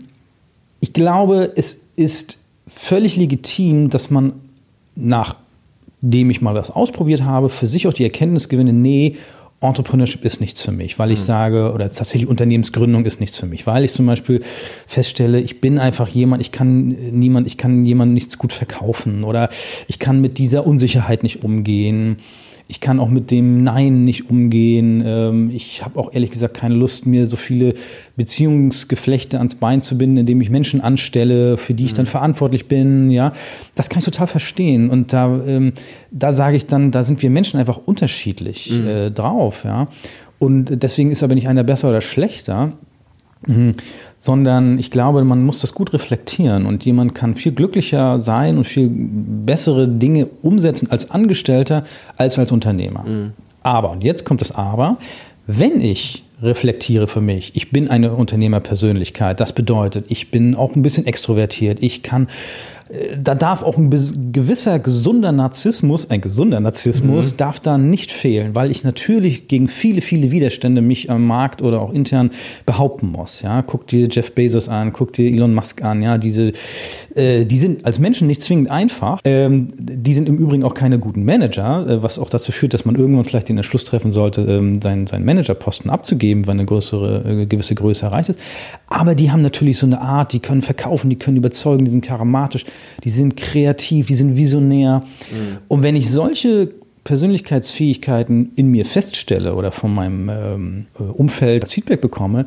Speaker 2: ich glaube, es ist völlig legitim, dass man nachdem ich mal das ausprobiert habe, für sich auch die Erkenntnis gewinne, nee, Entrepreneurship ist nichts für mich, weil ich mhm. sage, oder tatsächlich Unternehmensgründung ist nichts für mich, weil ich zum Beispiel feststelle, ich bin einfach jemand, ich kann niemand, ich kann jemandem nichts gut verkaufen oder ich kann mit dieser Unsicherheit nicht umgehen ich kann auch mit dem Nein nicht umgehen. Ähm, ich habe auch ehrlich gesagt keine Lust, mir so viele Beziehungsgeflechte ans Bein zu binden, indem ich Menschen anstelle, für die ich dann mhm. verantwortlich bin. Ja, das kann ich total verstehen. Und da, ähm, da sage ich dann, da sind wir Menschen einfach unterschiedlich mhm. äh, drauf. Ja, und deswegen ist aber nicht einer besser oder schlechter. Sondern ich glaube, man muss das gut reflektieren und jemand kann viel glücklicher sein und viel bessere Dinge umsetzen als Angestellter als als Unternehmer. Mhm. Aber, und jetzt kommt das Aber, wenn ich reflektiere für mich, ich bin eine Unternehmerpersönlichkeit, das bedeutet, ich bin auch ein bisschen extrovertiert, ich kann da darf auch ein gewisser gesunder Narzissmus, ein gesunder Narzissmus, mhm. darf da nicht fehlen, weil ich natürlich gegen viele, viele Widerstände mich am Markt oder auch intern behaupten muss. Ja, guck dir Jeff Bezos an, guck dir Elon Musk an. Ja, diese, äh, die sind als Menschen nicht zwingend einfach. Ähm, die sind im Übrigen auch keine guten Manager, äh, was auch dazu führt, dass man irgendwann vielleicht den Entschluss treffen sollte, ähm, seinen, seinen Managerposten abzugeben, wenn eine größere, äh, gewisse Größe erreicht ist. Aber die haben natürlich so eine Art, die können verkaufen, die können überzeugen, die sind charismatisch die sind kreativ, die sind visionär. Mhm. Und wenn ich solche Persönlichkeitsfähigkeiten in mir feststelle oder von meinem ähm, Umfeld das Feedback bekomme,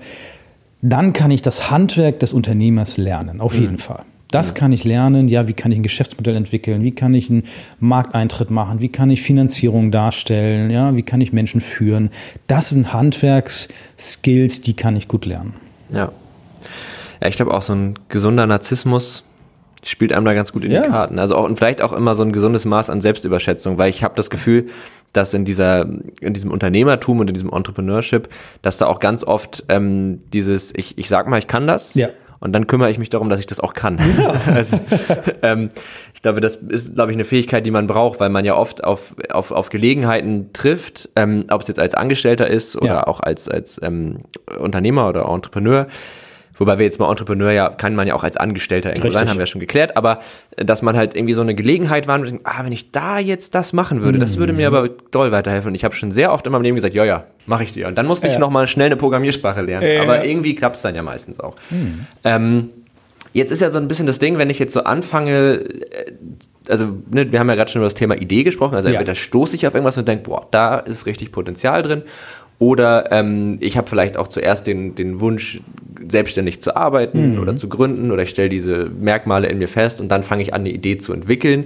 Speaker 2: dann kann ich das Handwerk des Unternehmers lernen, auf jeden mhm. Fall. Das kann ich lernen. Ja, wie kann ich ein Geschäftsmodell entwickeln? Wie kann ich einen Markteintritt machen? Wie kann ich Finanzierung darstellen? Ja, wie kann ich Menschen führen? Das sind Handwerksskills, die kann ich gut lernen.
Speaker 1: Ja. Ja, ich glaube auch so ein gesunder Narzissmus spielt einem da ganz gut in ja. die Karten. Also auch und vielleicht auch immer so ein gesundes Maß an Selbstüberschätzung, weil ich habe das Gefühl, dass in dieser in diesem Unternehmertum und in diesem Entrepreneurship, dass da auch ganz oft ähm, dieses ich ich sag mal ich kann das ja. und dann kümmere ich mich darum, dass ich das auch kann. Ja. also, ähm, ich glaube, das ist glaube ich eine Fähigkeit, die man braucht, weil man ja oft auf auf, auf Gelegenheiten trifft, ähm, ob es jetzt als Angestellter ist oder ja. auch als als ähm, Unternehmer oder Entrepreneur Wobei wir jetzt mal Entrepreneur ja, kann man ja auch als Angestellter irgendwo Richtig. sein, haben wir ja schon geklärt, aber äh, dass man halt irgendwie so eine Gelegenheit war und denkt, ah, wenn ich da jetzt das machen würde, mhm. das würde mir mhm. aber doll weiterhelfen. Und ich habe schon sehr oft in meinem Leben gesagt, ja, ja, mache ich dir. Und dann musste ja. ich nochmal schnell eine Programmiersprache lernen. Ja. Aber irgendwie klappt es dann ja meistens auch. Mhm. Ähm, jetzt ist ja so ein bisschen das Ding, wenn ich jetzt so anfange, äh, also ne, wir haben ja gerade schon über das Thema Idee gesprochen, also entweder stoße ich auf irgendwas und denke, boah, da ist richtig Potenzial drin. Oder ähm, ich habe vielleicht auch zuerst den, den Wunsch, selbstständig zu arbeiten mhm. oder zu gründen oder ich stelle diese Merkmale in mir fest und dann fange ich an, eine Idee zu entwickeln.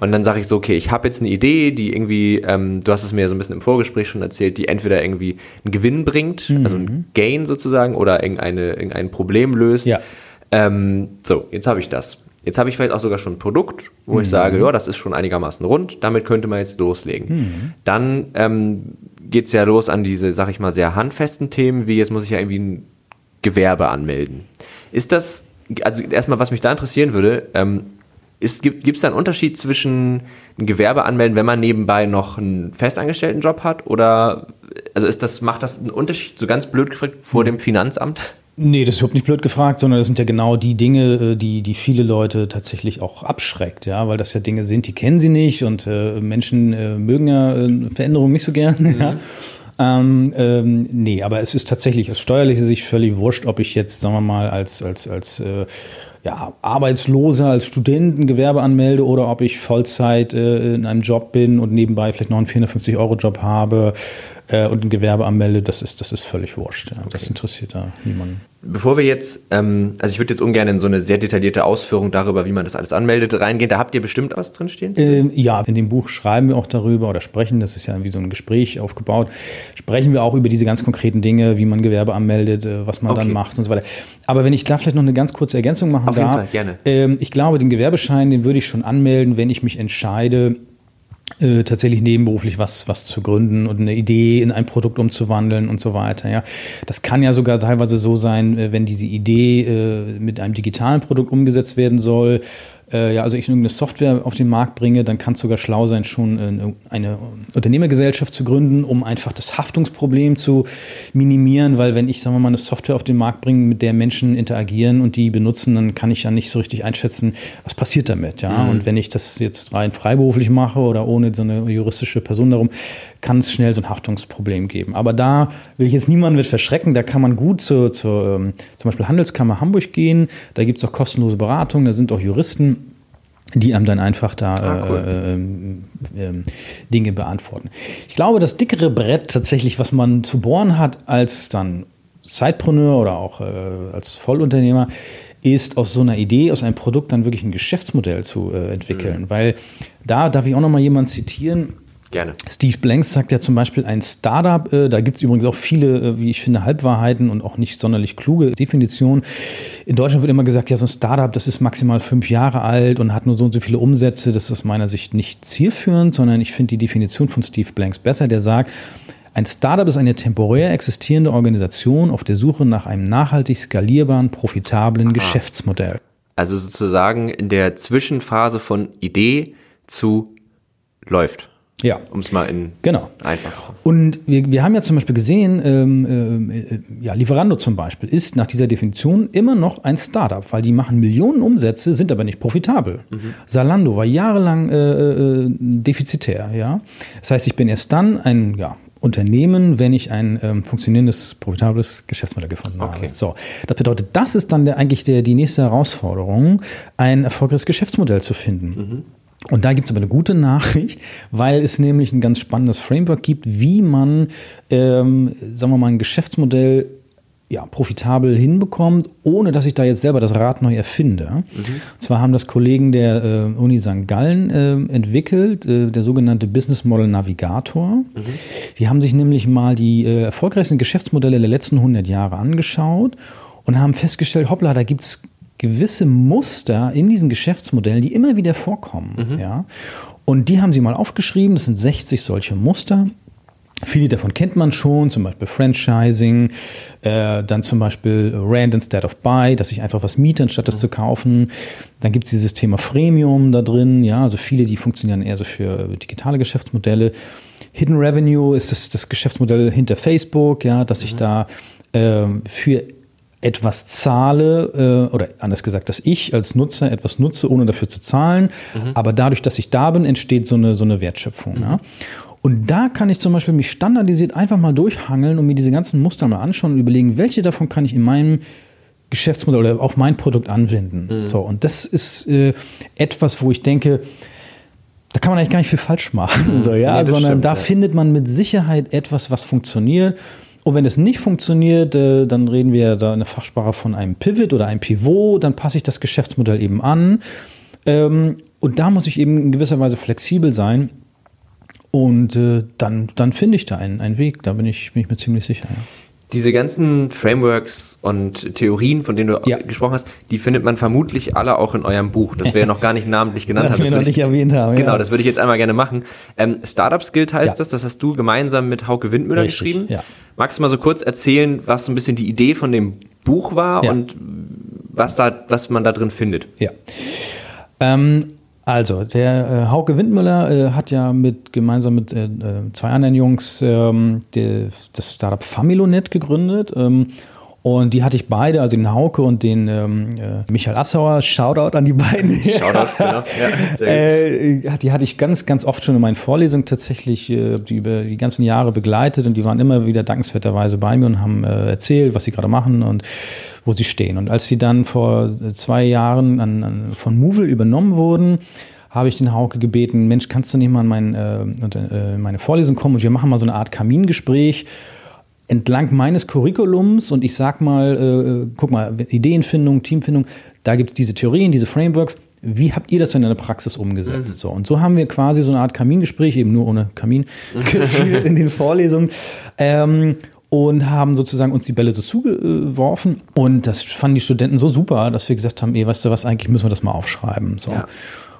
Speaker 1: Und dann sage ich so, okay, ich habe jetzt eine Idee, die irgendwie, ähm, du hast es mir so ein bisschen im Vorgespräch schon erzählt, die entweder irgendwie einen Gewinn bringt, mhm. also einen Gain sozusagen, oder irgendeine, irgendein Problem löst. Ja. Ähm, so, jetzt habe ich das. Jetzt habe ich vielleicht auch sogar schon ein Produkt, wo mhm. ich sage, ja, das ist schon einigermaßen rund, damit könnte man jetzt loslegen. Mhm. Dann ähm, geht es ja los an diese, sag ich mal, sehr handfesten Themen, wie jetzt muss ich ja irgendwie ein Gewerbe anmelden. Ist das, also erstmal, was mich da interessieren würde, ähm, ist, gibt es da einen Unterschied zwischen ein Gewerbe anmelden, wenn man nebenbei noch einen festangestellten Job hat? Oder also ist das, macht das einen Unterschied, so ganz blöd gefragt, vor dem Finanzamt?
Speaker 2: Nee, das ist überhaupt nicht blöd gefragt, sondern das sind ja genau die Dinge, äh, die, die viele Leute tatsächlich auch abschreckt, ja, weil das ja Dinge sind, die kennen sie nicht und äh, Menschen äh, mögen ja äh, Veränderungen nicht so gern. Mhm. Ja. Ähm, ähm, nee, aber es ist tatsächlich aus steuerlicher Sicht völlig wurscht, ob ich jetzt, sagen wir mal, als, als, als äh, ja, Arbeitsloser, als Studenten Gewerbe anmelde oder ob ich Vollzeit äh, in einem Job bin und nebenbei vielleicht noch einen 450-Euro-Job habe äh, und ein Gewerbe anmelde, das ist, das ist völlig wurscht. Ja. Okay. Das interessiert da niemanden.
Speaker 1: Bevor wir jetzt, ähm, also ich würde jetzt ungern in so eine sehr detaillierte Ausführung darüber, wie man das alles anmeldet, reingehen. Da habt ihr bestimmt was drinstehen?
Speaker 2: Ähm, ja, in dem Buch schreiben wir auch darüber oder sprechen, das ist ja wie so ein Gespräch aufgebaut, sprechen wir auch über diese ganz konkreten Dinge, wie man Gewerbe anmeldet, äh, was man okay. dann macht und so weiter. Aber wenn ich da vielleicht noch eine ganz kurze Ergänzung machen Auf darf. Auf jeden Fall, gerne. Ähm, ich glaube, den Gewerbeschein, den würde ich schon anmelden, wenn ich mich entscheide, äh, tatsächlich nebenberuflich was, was zu gründen und eine Idee in ein Produkt umzuwandeln und so weiter. Ja. Das kann ja sogar teilweise so sein, äh, wenn diese Idee äh, mit einem digitalen Produkt umgesetzt werden soll, ja, also ich irgendeine Software auf den Markt bringe, dann kann es sogar schlau sein, schon äh, eine Unternehmergesellschaft zu gründen, um einfach das Haftungsproblem zu minimieren, weil wenn ich, sagen wir mal, eine Software auf den Markt bringe, mit der Menschen interagieren und die benutzen, dann kann ich ja nicht so richtig einschätzen, was passiert damit, ja. Mhm. Und wenn ich das jetzt rein freiberuflich mache oder ohne so eine juristische Person darum, kann es schnell so ein Haftungsproblem geben. Aber da will ich jetzt niemanden mit verschrecken, da kann man gut zur, zur ähm, zum Beispiel Handelskammer Hamburg gehen, da gibt es auch kostenlose Beratungen, da sind auch Juristen die einem dann einfach da ah, cool. äh, äh, äh, Dinge beantworten. Ich glaube, das dickere Brett tatsächlich, was man zu bohren hat als dann Zeitpreneur oder auch äh, als Vollunternehmer, ist aus so einer Idee, aus einem Produkt dann wirklich ein Geschäftsmodell zu äh, entwickeln. Mhm. Weil da darf ich auch noch mal jemanden zitieren,
Speaker 1: Gerne.
Speaker 2: Steve Blanks sagt ja zum Beispiel ein Startup, äh, da gibt es übrigens auch viele, äh, wie ich finde, Halbwahrheiten und auch nicht sonderlich kluge Definitionen. In Deutschland wird immer gesagt, ja, so ein Startup, das ist maximal fünf Jahre alt und hat nur so und so viele Umsätze. Das ist aus meiner Sicht nicht zielführend, sondern ich finde die Definition von Steve Blanks besser, der sagt, ein Startup ist eine temporär existierende Organisation auf der Suche nach einem nachhaltig skalierbaren, profitablen Aha. Geschäftsmodell.
Speaker 1: Also sozusagen in der Zwischenphase von Idee zu läuft.
Speaker 2: Ja.
Speaker 1: Um es mal in
Speaker 2: genau.
Speaker 1: einfach.
Speaker 2: Und wir, wir haben ja zum Beispiel gesehen, ähm, äh, ja, Lieferando zum Beispiel ist nach dieser Definition immer noch ein Startup, weil die machen Millionen Umsätze, sind aber nicht profitabel. Mhm. Salando war jahrelang äh, äh, defizitär, ja. Das heißt, ich bin erst dann ein ja, Unternehmen, wenn ich ein ähm, funktionierendes, profitables Geschäftsmodell gefunden okay. habe. So, das bedeutet, das ist dann der, eigentlich der, die nächste Herausforderung, ein erfolgreiches Geschäftsmodell zu finden. Mhm. Und da gibt es aber eine gute Nachricht, weil es nämlich ein ganz spannendes Framework gibt, wie man, ähm, sagen wir mal, ein Geschäftsmodell ja, profitabel hinbekommt, ohne dass ich da jetzt selber das Rad neu erfinde. Mhm. Und zwar haben das Kollegen der äh, Uni St. Gallen äh, entwickelt, äh, der sogenannte Business Model Navigator. Mhm. Die haben sich nämlich mal die äh, erfolgreichsten Geschäftsmodelle der letzten 100 Jahre angeschaut und haben festgestellt, hoppla, da gibt es gewisse Muster in diesen Geschäftsmodellen, die immer wieder vorkommen. Mhm. Ja? Und die haben sie mal aufgeschrieben, das sind 60 solche Muster. Viele davon kennt man schon, zum Beispiel Franchising, äh, dann zum Beispiel Rent instead of Buy, dass ich einfach was miete, anstatt das mhm. zu kaufen. Dann gibt es dieses Thema Freemium da drin, ja, also viele, die funktionieren eher so für digitale Geschäftsmodelle. Hidden Revenue ist das, das Geschäftsmodell hinter Facebook, ja, dass ich mhm. da äh, für etwas zahle, äh, oder anders gesagt, dass ich als Nutzer etwas nutze, ohne dafür zu zahlen. Mhm. Aber dadurch, dass ich da bin, entsteht so eine, so eine Wertschöpfung. Mhm. Ja. Und da kann ich zum Beispiel mich standardisiert einfach mal durchhangeln und mir diese ganzen Muster mal anschauen und überlegen, welche davon kann ich in meinem Geschäftsmodell oder auf mein Produkt anwenden. Mhm. So, und das ist äh, etwas, wo ich denke, da kann man eigentlich gar nicht viel falsch machen, mhm. so, ja, nee, sondern stimmt, da ja. findet man mit Sicherheit etwas, was funktioniert und wenn es nicht funktioniert, äh, dann reden wir da in der Fachsprache von einem Pivot oder einem Pivot, dann passe ich das Geschäftsmodell eben an. Ähm, und da muss ich eben in gewisser Weise flexibel sein. Und äh, dann, dann finde ich da einen, einen Weg, da bin ich, bin ich mir ziemlich sicher. Ja.
Speaker 1: Diese ganzen Frameworks und Theorien, von denen du ja. gesprochen hast, die findet man vermutlich alle auch in eurem Buch, das wir ja noch gar nicht namentlich genannt
Speaker 2: das haben. Das wir noch nicht erwähnt haben.
Speaker 1: Genau, ja. das würde ich jetzt einmal gerne machen. Ähm, Startup Guild heißt das, das hast du gemeinsam mit Hauke Windmüller Richtig, geschrieben. Magst du mal so kurz erzählen, was so ein bisschen die Idee von dem Buch war und was, da, was man da drin findet?
Speaker 2: Ja. Ähm, also, der äh, Hauke Windmüller äh, hat ja mit gemeinsam mit äh, äh zwei anderen Jungs ähm, die, das Startup Familonet gegründet. Ähm, und die hatte ich beide, also den Hauke und den ähm, äh, Michael Assauer. Shoutout an die beiden. Shoutout, genau. Ja, sehr. Äh, die hatte ich ganz, ganz oft schon in meinen Vorlesungen tatsächlich äh, die über die ganzen Jahre begleitet und die waren immer wieder dankenswerterweise bei mir und haben äh, erzählt, was sie gerade machen und wo sie stehen. Und als sie dann vor zwei Jahren an, an, von Movil übernommen wurden, habe ich den Hauke gebeten, Mensch, kannst du nicht mal in mein, äh, äh, meine Vorlesung kommen und wir machen mal so eine Art Kamingespräch entlang meines Curriculums und ich sag mal, äh, guck mal, Ideenfindung, Teamfindung, da gibt es diese Theorien, diese Frameworks. Wie habt ihr das denn in der Praxis umgesetzt? Mhm. So, und so haben wir quasi so eine Art Kamingespräch, eben nur ohne Kamin, geführt in den Vorlesungen. Ähm, und haben sozusagen uns die Bälle so zugeworfen. Und das fanden die Studenten so super, dass wir gesagt haben, ey, weißt du was, eigentlich müssen wir das mal aufschreiben. So. Ja.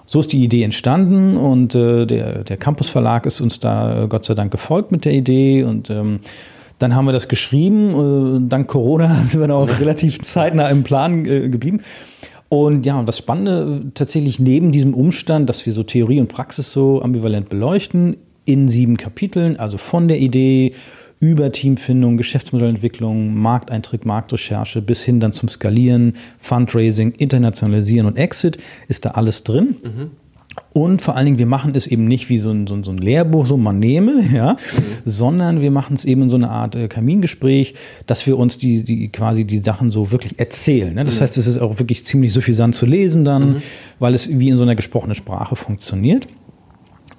Speaker 2: So ist die Idee entstanden und äh, der, der Campus Verlag ist uns da äh, Gott sei Dank gefolgt mit der Idee und ähm, dann haben wir das geschrieben. Äh, dank Corona sind wir noch relativ zeitnah im Plan äh, geblieben. Und ja, und das Spannende tatsächlich neben diesem Umstand, dass wir so Theorie und Praxis so ambivalent beleuchten, in sieben Kapiteln, also von der Idee über Teamfindung, Geschäftsmodellentwicklung, Markteintritt, Marktrecherche bis hin dann zum Skalieren, Fundraising, Internationalisieren und Exit ist da alles drin. Mhm. Und vor allen Dingen, wir machen es eben nicht wie so ein, so ein, so ein Lehrbuch, so man nehme, ja, mhm. sondern wir machen es eben in so eine Art äh, Kamingespräch, dass wir uns die, die quasi die Sachen so wirklich erzählen. Ne? Das mhm. heißt, es ist auch wirklich ziemlich suffisant zu lesen dann, mhm. weil es wie in so einer gesprochenen Sprache funktioniert.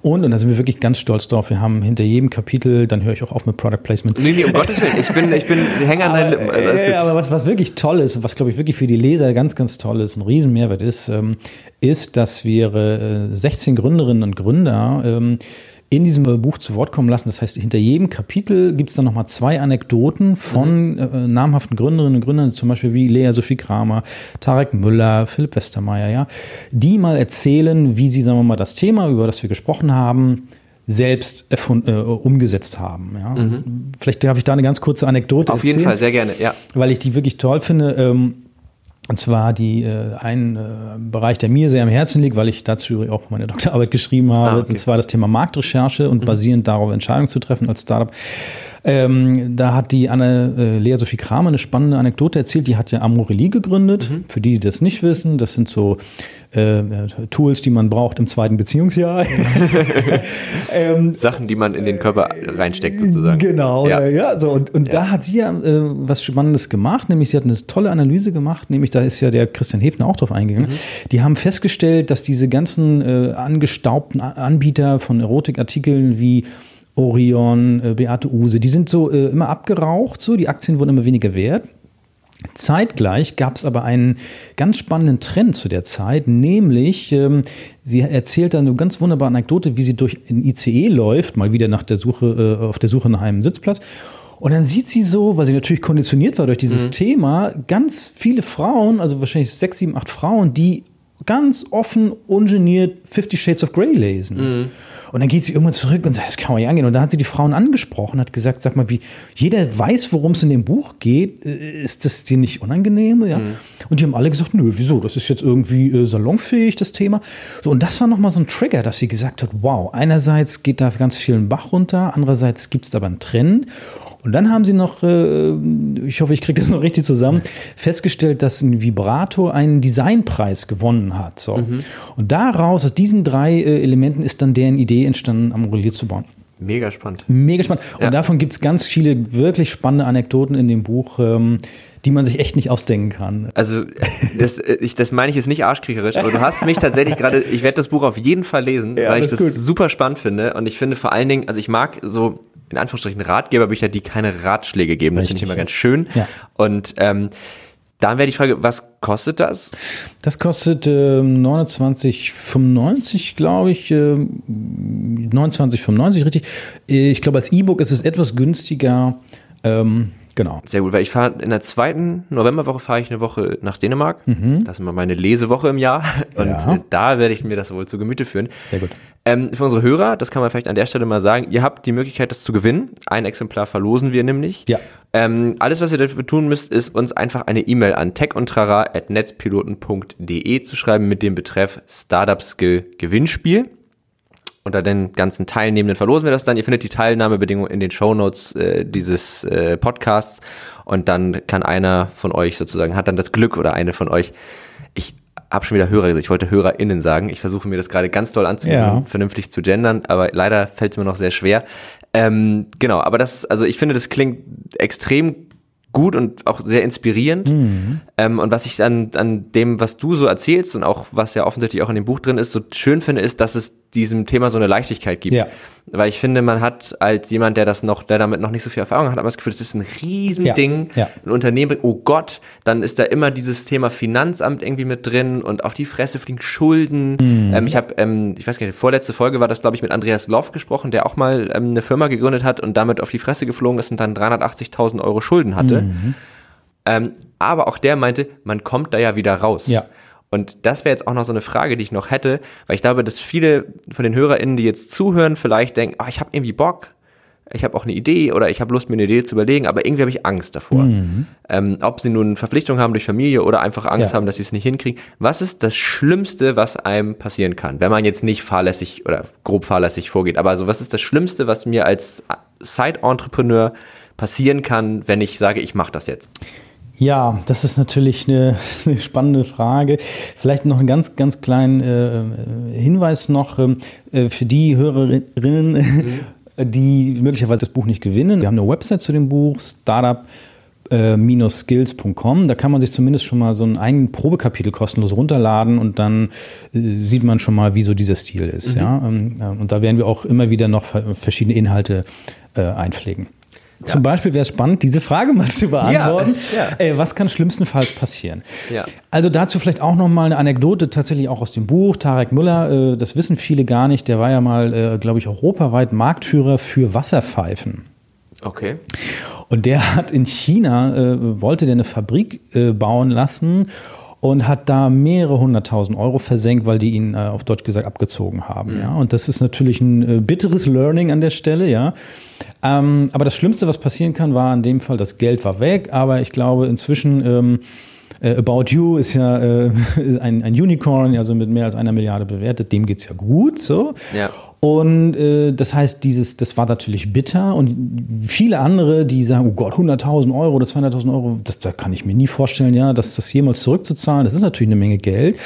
Speaker 2: Und, und da sind wir wirklich ganz stolz drauf, wir haben hinter jedem Kapitel, dann höre ich auch auf mit Product Placement.
Speaker 1: Nee, nee, um Gottes Willen, ich bin, ich bin Hänger an deinen
Speaker 2: Lippen. Also äh, aber was, was wirklich toll ist, was glaube ich wirklich für die Leser ganz, ganz toll ist, ein Riesenmehrwert ist, ähm, ist, dass wir äh, 16 Gründerinnen und Gründer ähm, in diesem Buch zu Wort kommen lassen. Das heißt, hinter jedem Kapitel gibt es dann nochmal zwei Anekdoten von mhm. äh, namhaften Gründerinnen und Gründern, zum Beispiel wie Lea Sophie Kramer, Tarek Müller, Philipp Westermeier, ja, die mal erzählen, wie sie, sagen wir mal, das Thema, über das wir gesprochen haben, selbst erfund, äh, umgesetzt haben. Ja. Mhm. Vielleicht darf ich da eine ganz kurze Anekdote
Speaker 1: Auf erzählen. Auf jeden Fall, sehr gerne, ja.
Speaker 2: Weil ich die wirklich toll finde. Ähm, und zwar die, äh, ein äh, Bereich, der mir sehr am Herzen liegt, weil ich dazu auch meine Doktorarbeit geschrieben habe, ah, okay. und zwar das Thema Marktrecherche und mhm. basierend darauf Entscheidungen zu treffen als Startup. Ähm, da hat die Anne äh, Lea Sophie Kramer eine spannende Anekdote erzählt. Die hat ja Amorelie gegründet. Mhm. Für die, die das nicht wissen, das sind so äh, Tools, die man braucht im zweiten Beziehungsjahr.
Speaker 1: ähm, Sachen, die man in den Körper reinsteckt, sozusagen.
Speaker 2: Genau, ja. ja so, und, und ja. da hat sie ja äh, was Spannendes gemacht, nämlich sie hat eine tolle Analyse gemacht, nämlich da ist ja der Christian Hefner auch drauf eingegangen. Mhm. Die haben festgestellt, dass diese ganzen äh, angestaubten Anbieter von Erotikartikeln wie Orion, äh, Beate Use, die sind so äh, immer abgeraucht, so, die Aktien wurden immer weniger wert. Zeitgleich gab es aber einen ganz spannenden Trend zu der Zeit, nämlich ähm, sie erzählt dann eine ganz wunderbare Anekdote, wie sie durch ein ICE läuft, mal wieder nach der Suche, äh, auf der Suche nach einem Sitzplatz. Und dann sieht sie so, weil sie natürlich konditioniert war durch dieses mhm. Thema, ganz viele Frauen, also wahrscheinlich sechs, sieben, acht Frauen, die ganz offen, ungeniert Fifty Shades of Grey lesen. Mhm. Und dann geht sie irgendwann zurück und sagt, das kann man ja angehen. Und dann hat sie die Frauen angesprochen, hat gesagt, sag mal, wie jeder weiß, worum es in dem Buch geht, äh, ist das dir nicht unangenehm? Ja? Mhm. Und die haben alle gesagt, nö, wieso? Das ist jetzt irgendwie äh, salonfähig, das Thema. So, und das war nochmal so ein Trigger, dass sie gesagt hat, wow, einerseits geht da ganz viel ein Bach runter, andererseits gibt es aber einen Trend. Und dann haben sie noch, äh, ich hoffe, ich kriege das noch richtig zusammen, festgestellt, dass ein Vibrato einen Designpreis gewonnen hat. So. Mhm. Und daraus, aus diesen drei äh, Elementen, ist dann deren Idee entstanden, Amorelier zu bauen.
Speaker 1: Mega spannend.
Speaker 2: Mega spannend. Und davon gibt es ganz viele wirklich spannende Anekdoten in dem Buch. Ähm, die man sich echt nicht ausdenken kann.
Speaker 1: Also das, ich, das meine ich jetzt nicht arschkriecherisch, aber du hast mich tatsächlich gerade, ich werde das Buch auf jeden Fall lesen, ja, weil ich das gut. super spannend finde und ich finde vor allen Dingen, also ich mag so in Anführungsstrichen Ratgeberbücher, die keine Ratschläge geben. Das finde ich immer ganz schön. Ja. Und ähm, dann wäre die Frage, was kostet das?
Speaker 2: Das kostet äh, 29,95, glaube ich. Äh, 29,95, richtig. Ich glaube, als E-Book ist es etwas günstiger. Ähm, Genau.
Speaker 1: Sehr gut, weil ich fahre in der zweiten Novemberwoche fahre ich eine Woche nach Dänemark. Mhm. Das ist immer meine Lesewoche im Jahr. Und ja. Äh, da werde ich mir das wohl zu Gemüte führen. Sehr gut. Ähm, für unsere Hörer, das kann man vielleicht an der Stelle mal sagen, ihr habt die Möglichkeit, das zu gewinnen. Ein Exemplar verlosen wir nämlich. Ja. Ähm, alles, was ihr dafür tun müsst, ist uns einfach eine E-Mail an techundtrara.netzpiloten.de zu schreiben mit dem Betreff Startup Skill Gewinnspiel unter den ganzen Teilnehmenden verlosen wir das dann. Ihr findet die Teilnahmebedingungen in den Shownotes äh, dieses äh, Podcasts und dann kann einer von euch sozusagen, hat dann das Glück oder eine von euch, ich habe schon wieder Hörer gesagt, ich wollte HörerInnen sagen. Ich versuche mir das gerade ganz toll anzugewöhnen, ja. vernünftig zu gendern, aber leider fällt es mir noch sehr schwer. Ähm, genau, aber das, also ich finde, das klingt extrem gut und auch sehr inspirierend. Mhm. Ähm, und was ich an, an dem, was du so erzählst und auch was ja offensichtlich auch in dem Buch drin ist, so schön finde, ist, dass es diesem Thema so eine Leichtigkeit gibt. Ja. Weil ich finde, man hat als jemand, der das noch, der damit noch nicht so viel Erfahrung hat, aber das Gefühl, das ist ein Riesending, ja. Ja. ein Unternehmen, oh Gott, dann ist da immer dieses Thema Finanzamt irgendwie mit drin und auf die Fresse fliegen Schulden. Mhm. Ähm, ich habe, ähm, ich weiß gar nicht, vorletzte Folge war das, glaube ich, mit Andreas Loff gesprochen, der auch mal ähm, eine Firma gegründet hat und damit auf die Fresse geflogen ist und dann 380.000 Euro Schulden hatte. Mhm. Ähm, aber auch der meinte, man kommt da ja wieder raus. Ja. Und das wäre jetzt auch noch so eine Frage, die ich noch hätte, weil ich glaube, dass viele von den HörerInnen, die jetzt zuhören, vielleicht denken, oh, ich habe irgendwie Bock, ich habe auch eine Idee oder ich habe Lust, mir eine Idee zu überlegen, aber irgendwie habe ich Angst davor. Mhm. Ähm, ob sie nun Verpflichtungen haben durch Familie oder einfach Angst ja. haben, dass sie es nicht hinkriegen. Was ist das Schlimmste, was einem passieren kann, wenn man jetzt nicht fahrlässig oder grob fahrlässig vorgeht? Aber also, was ist das Schlimmste, was mir als Side-Entrepreneur passieren kann, wenn ich sage, ich mache das jetzt?
Speaker 2: Ja, das ist natürlich eine, eine, spannende Frage. Vielleicht noch einen ganz, ganz kleinen äh, Hinweis noch ähm, äh, für die Hörerinnen, mhm. die möglicherweise das Buch nicht gewinnen. Wir haben eine Website zu dem Buch, Startup skills.com. Da kann man sich zumindest schon mal so ein, ein Probekapitel kostenlos runterladen und dann äh, sieht man schon mal, wie so dieser Stil ist. Mhm. Ja? Ähm, äh, und da werden wir auch immer wieder noch verschiedene Inhalte äh, einpflegen. Ja. Zum Beispiel wäre es spannend, diese Frage mal zu beantworten. Ja, ja. Äh, was kann schlimmstenfalls passieren? Also dazu vielleicht auch noch mal eine Anekdote, tatsächlich auch aus dem Buch. Tarek Müller, äh, das wissen viele gar nicht, der war ja mal, äh, glaube ich, europaweit Marktführer für Wasserpfeifen.
Speaker 1: Okay.
Speaker 2: Und der hat in China, wollte der eine Fabrik bauen lassen und hat da mehrere hunderttausend Euro versenkt, weil die ihn äh, auf Deutsch gesagt abgezogen haben. Mhm. Ja? Und das ist natürlich ein äh, bitteres Learning an der Stelle, ja. Ähm, aber das Schlimmste, was passieren kann, war in dem Fall, das Geld war weg, aber ich glaube inzwischen. Ähm, äh, About You ist ja äh, ein, ein, Unicorn, also mit mehr als einer Milliarde bewertet. Dem geht es ja gut. So.
Speaker 1: Ja.
Speaker 2: Und äh, das heißt, dieses, das war natürlich bitter. Und viele andere, die sagen, oh Gott, 100.000 Euro oder 200.000 Euro, das, da kann ich mir nie vorstellen, ja, dass das jemals zurückzuzahlen. Das ist natürlich eine Menge Geld.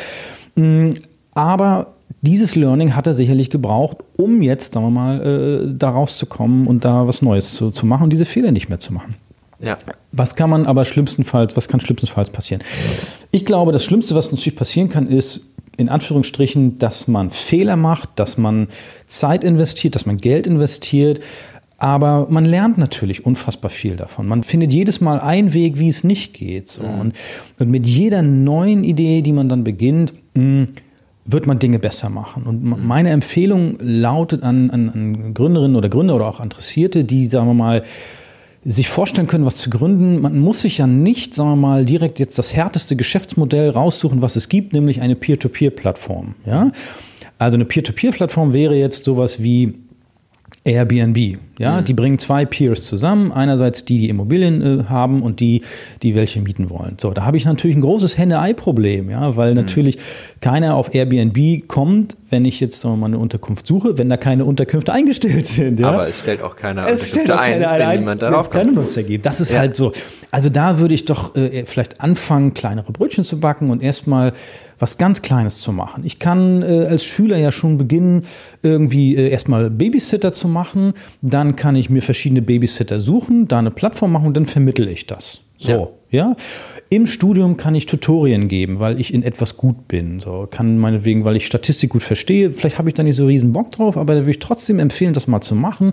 Speaker 2: Mm, aber dieses Learning hat er sicherlich gebraucht, um jetzt, sagen wir mal, äh, da rauszukommen und da was Neues zu, zu machen und diese Fehler nicht mehr zu machen.
Speaker 1: Ja.
Speaker 2: Was kann man aber schlimmstenfalls, was kann schlimmstenfalls passieren? Ich glaube, das Schlimmste, was natürlich passieren kann, ist, in Anführungsstrichen, dass man Fehler macht, dass man Zeit investiert, dass man Geld investiert. Aber man lernt natürlich unfassbar viel davon. Man findet jedes Mal einen Weg, wie es nicht geht. So. Mhm. Und, und, mit jeder neuen Idee, die man dann beginnt, mh, hm, wird man Dinge besser machen. Und mhm. meine Empfehlung lautet an, an, an Gründerinnen oder Gründer oder auch Interessierte, die, sagen wir mal, sich vorstellen können, was zu gründen. Man muss sich ja nicht, sagen wir mal, direkt jetzt das härteste Geschäftsmodell raussuchen, was es gibt, nämlich eine Peer-to-Peer-Plattform. Ja? Also eine Peer-to-Peer-Plattform wäre jetzt sowas wie Airbnb. Ja, mhm. die bringen zwei Peers zusammen. Einerseits die, die Immobilien äh, haben und die, die welche mieten wollen. So, da habe ich natürlich ein großes Henne-Ei-Problem, ja, weil mhm. natürlich keiner auf Airbnb kommt, wenn ich jetzt mal eine Unterkunft suche, wenn da keine Unterkünfte eingestellt sind. Ja?
Speaker 1: Aber es stellt auch keiner
Speaker 2: es stellt auch ein, keine wenn ein, niemand darauf kommt. keine Nutzer gibt. Das ist ja. halt so. Also da würde ich doch äh, vielleicht anfangen, kleinere Brötchen zu backen und erstmal was ganz Kleines zu machen. Ich kann äh, als Schüler ja schon beginnen, irgendwie äh, erstmal Babysitter zu machen. Dann kann ich mir verschiedene Babysitter suchen, da eine Plattform machen und dann vermittle ich das. So, ja. ja. Im Studium kann ich Tutorien geben, weil ich in etwas gut bin. So kann meinetwegen, weil ich Statistik gut verstehe. Vielleicht habe ich da nicht so riesen Bock drauf, aber da würde ich trotzdem empfehlen, das mal zu machen.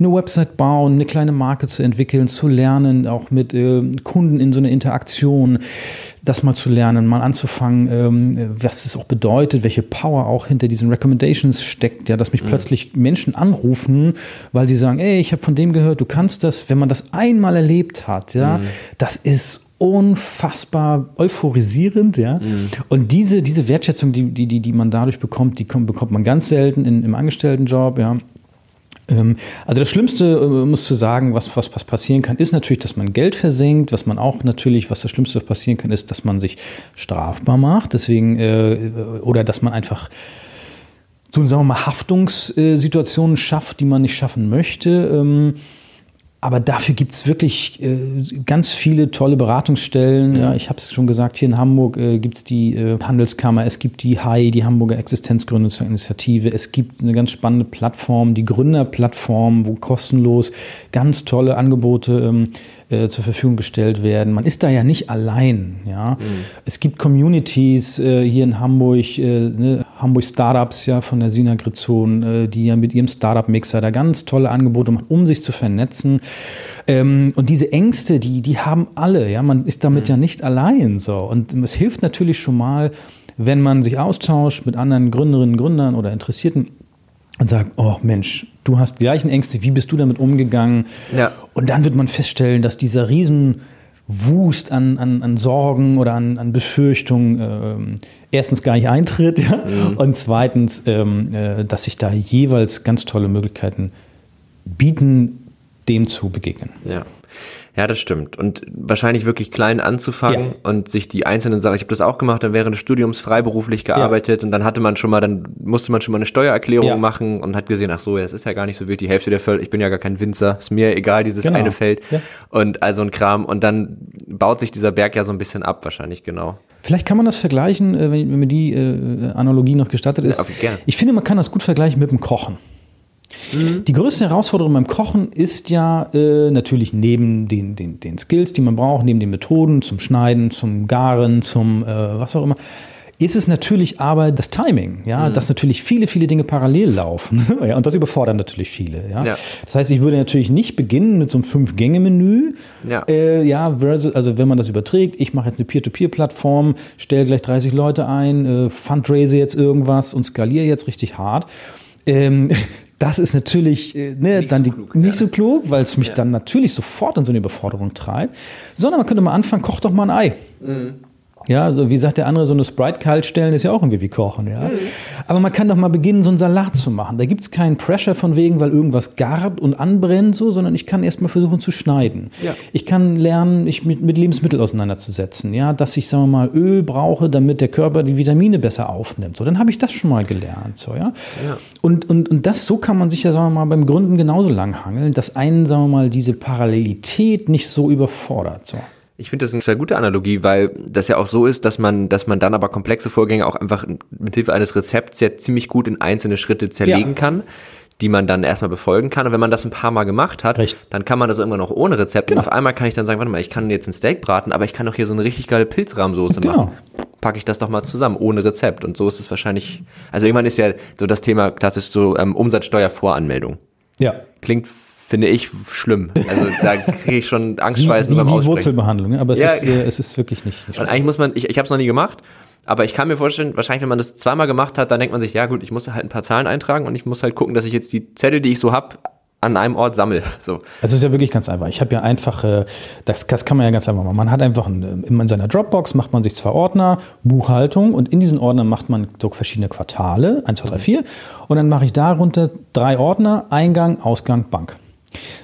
Speaker 2: Eine Website bauen, eine kleine Marke zu entwickeln, zu lernen, auch mit äh, Kunden in so eine Interaktion, das mal zu lernen, mal anzufangen, ähm, was es auch bedeutet, welche Power auch hinter diesen Recommendations steckt, ja, dass mich mhm. plötzlich Menschen anrufen, weil sie sagen, ey, ich habe von dem gehört, du kannst das, wenn man das einmal erlebt hat, ja, mhm. das ist unfassbar euphorisierend, ja. Mhm. Und diese, diese Wertschätzung, die, die, die man dadurch bekommt, die kommt, bekommt man ganz selten in, im Angestelltenjob, ja. Ähm, also das Schlimmste, äh, muss zu sagen, was, was, was passieren kann, ist natürlich, dass man Geld versenkt. Was man auch natürlich, was das Schlimmste, was passieren kann, ist, dass man sich strafbar macht. Deswegen, äh, oder dass man einfach so, sagen wir mal, Haftungssituationen schafft, die man nicht schaffen möchte. Ähm, aber dafür gibt es wirklich äh, ganz viele tolle Beratungsstellen. Ja, ich habe es schon gesagt, hier in Hamburg äh, gibt es die äh, Handelskammer, es gibt die HAI, die Hamburger Existenzgründungsinitiative, es gibt eine ganz spannende Plattform, die Gründerplattform, wo kostenlos ganz tolle Angebote ähm, äh, zur Verfügung gestellt werden. Man ist da ja nicht allein. Ja? Mhm. Es gibt Communities äh, hier in Hamburg, äh, ne? Hamburg Startups ja von der Sina Grizzon, äh, die ja mit ihrem Startup-Mixer da ganz tolle Angebote machen, um sich zu vernetzen. Ähm, und diese Ängste, die, die haben alle. Ja? Man ist damit mhm. ja nicht allein. So. Und es hilft natürlich schon mal, wenn man sich austauscht mit anderen Gründerinnen, Gründern oder Interessierten und sagt, oh Mensch, du hast die gleichen Ängste, wie bist du damit umgegangen?
Speaker 1: Ja.
Speaker 2: Und dann wird man feststellen, dass dieser Riesenwust an, an, an Sorgen oder an, an Befürchtungen äh, erstens gar nicht eintritt ja? Mhm. und zweitens, ähm, äh, dass sich da jeweils ganz tolle Möglichkeiten bieten, dem zu begegnen.
Speaker 1: Ja. Ja, das stimmt. Und wahrscheinlich wirklich klein anzufangen ja. und sich die einzelnen Sachen, ich habe das auch gemacht, dann während des Studiums freiberuflich gearbeitet ja. und dann hatte man schon mal, dann musste man schon mal eine Steuererklärung ja. machen und hat gesehen, ach so, ja, es ist ja gar nicht so wild, die Hälfte der Felder, ich bin ja gar kein Winzer, ist mir egal, dieses genau. eine Feld und also ein Kram und dann baut sich dieser Berg ja so ein bisschen ab, wahrscheinlich, genau.
Speaker 2: Vielleicht kann man das vergleichen, äh, wenn mir die äh, Analogie noch gestattet ist. Ich finde, man kann das gut vergleichen mit dem Kochen. Mhm. Die größte Herausforderung beim Kochen ist ja äh, natürlich neben den, den, den Skills, die man braucht, neben den Methoden zum Schneiden, zum Garen, zum äh, was auch immer, ist es natürlich aber das Timing, ja, mhm. dass natürlich viele, viele Dinge parallel laufen. ja, und das überfordert natürlich viele. Ja? ja? Das heißt, ich würde natürlich nicht beginnen mit so einem Fünf-Gänge-Menü. Ja. Äh, ja, versus, also wenn man das überträgt, ich mache jetzt eine Peer-to-Peer-Plattform, stelle gleich 30 Leute ein, äh, fundraise jetzt irgendwas und skaliere jetzt richtig hart. Ähm, das ist natürlich äh, ne, nicht dann so klug, nicht ja. so klug, weil es mich ja. dann natürlich sofort in so eine Überforderung treibt. Sondern man könnte mal anfangen, koch doch mal ein Ei. Mhm. Ja, so wie sagt der andere, so eine Sprite kalt stellen ist ja auch irgendwie wie kochen, ja. Mhm. Aber man kann doch mal beginnen, so einen Salat zu machen. Da gibt es keinen Pressure von wegen, weil irgendwas gart und anbrennt, so, sondern ich kann erst mal versuchen zu schneiden. Ja. Ich kann lernen, mich mit, mit Lebensmitteln auseinanderzusetzen, ja, dass ich, sagen wir mal, Öl brauche, damit der Körper die Vitamine besser aufnimmt. So, dann habe ich das schon mal gelernt, so, ja. ja. Und, und, und das, so kann man sich ja, sagen wir mal, beim Gründen genauso lang hangeln, dass einen, sagen wir mal, diese Parallelität nicht so überfordert, so.
Speaker 1: Ich finde das eine sehr gute Analogie, weil das ja auch so ist, dass man, dass man dann aber komplexe Vorgänge auch einfach mit Hilfe eines Rezepts ja ziemlich gut in einzelne Schritte zerlegen ja. kann die man dann erstmal befolgen kann. Und wenn man das ein paar Mal gemacht hat, Recht. dann kann man das irgendwann noch ohne Rezept. Genau. Und auf einmal kann ich dann sagen, warte mal, ich kann jetzt ein Steak braten, aber ich kann doch hier so eine richtig geile Pilzrahmsoße genau. machen. Packe ich das doch mal zusammen, ohne Rezept. Und so ist es wahrscheinlich, also irgendwann ist ja so das Thema klassisch so ähm, Umsatzsteuervoranmeldung.
Speaker 2: Ja.
Speaker 1: Klingt finde ich schlimm. Also da kriege ich schon Angstschweißen beim Aussprechen.
Speaker 2: Wurzelbehandlung, aber es, ja. ist, äh, es ist wirklich nicht,
Speaker 1: nicht Und eigentlich muss man, ich, ich habe es noch nie gemacht, aber ich kann mir vorstellen, wahrscheinlich, wenn man das zweimal gemacht hat, dann denkt man sich, ja gut, ich muss halt ein paar Zahlen eintragen und ich muss halt gucken, dass ich jetzt die Zettel, die ich so habe, an einem Ort sammle. So.
Speaker 2: Es ist ja wirklich ganz einfach. Ich habe ja einfach, äh, das, das kann man ja ganz einfach machen. Man hat einfach ein, in seiner Dropbox macht man sich zwei Ordner, Buchhaltung und in diesen Ordnern macht man so verschiedene Quartale, 1, 2, 3, 4 und dann mache ich darunter drei Ordner, Eingang, Ausgang, Bank.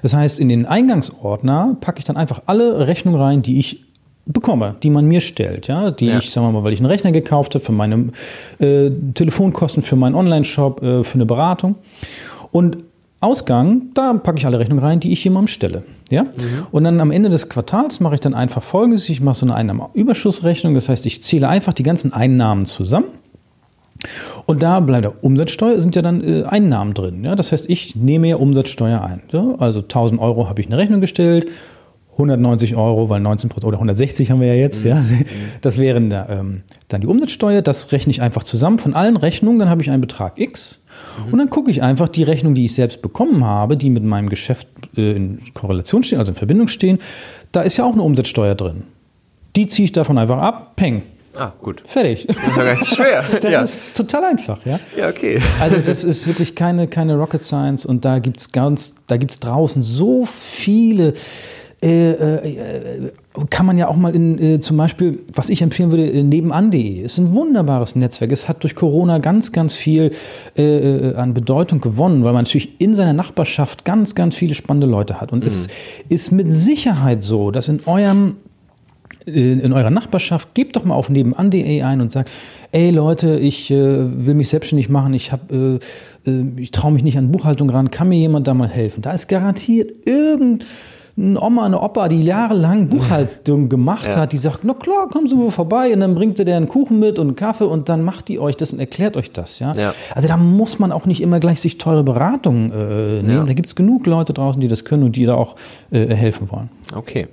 Speaker 2: Das heißt, in den Eingangsordner packe ich dann einfach alle Rechnungen rein, die ich bekomme, die man mir stellt, ja, die ja. ich, sagen wir mal, weil ich einen Rechner gekauft habe, für meine äh, Telefonkosten, für meinen Online-Shop, äh, für eine Beratung. Und Ausgang, da packe ich alle Rechnungen rein, die ich jemandem stelle. Ja? Mhm. Und dann am Ende des Quartals mache ich dann einfach folgendes: Ich mache so eine Einnahmenüberschussrechnung, das heißt, ich zähle einfach die ganzen Einnahmen zusammen und da bleibt der Umsatzsteuer, sind ja dann äh, Einnahmen drin. Ja? Das heißt, ich nehme ja Umsatzsteuer ein. Ja? Also 1000 Euro habe ich eine Rechnung gestellt, 190 Euro, weil 19 Prozent, oder 160 haben wir ja jetzt, mhm. ja. Das wären da, ähm, dann die Umsatzsteuer, das rechne ich einfach zusammen von allen Rechnungen, dann habe ich einen Betrag X. Mhm. Und dann gucke ich einfach die Rechnung, die ich selbst bekommen habe, die mit meinem Geschäft äh, in Korrelation stehen, also in Verbindung stehen, da ist ja auch eine Umsatzsteuer drin. Die ziehe ich davon einfach ab, peng.
Speaker 1: Ah, gut.
Speaker 2: Fertig.
Speaker 1: Das ist ja gar nicht schwer.
Speaker 2: das ja. ist total einfach, ja.
Speaker 1: Ja, okay.
Speaker 2: Also das ist wirklich keine, keine Rocket Science und da gibt es ganz, da gibt es draußen so viele äh, äh, kann man ja auch mal in, äh, zum Beispiel, was ich empfehlen würde, äh, nebenan.de ist ein wunderbares Netzwerk. Es hat durch Corona ganz, ganz viel äh, äh, an Bedeutung gewonnen, weil man natürlich in seiner Nachbarschaft ganz, ganz viele spannende Leute hat. Und mhm. es ist mit Sicherheit so, dass in eurem in, in eurer Nachbarschaft, gebt doch mal auf nebenan.de ein und sagt, ey Leute, ich äh, will mich selbstständig machen, ich, äh, äh, ich traue mich nicht an Buchhaltung ran, kann mir jemand da mal helfen? Da ist garantiert irgendein Oma, eine Opa, die jahrelang Buchhaltung gemacht ja. hat, die sagt, na klar, kommen Sie mal vorbei und dann bringt sie dir einen Kuchen mit und einen Kaffee und dann macht die euch das und erklärt euch das. Ja? ja. Also da muss man auch nicht immer gleich sich teure Beratungen äh, nehmen. Ja. Da gibt es genug Leute draußen, die das können und die da auch äh, helfen wollen.
Speaker 1: Okay.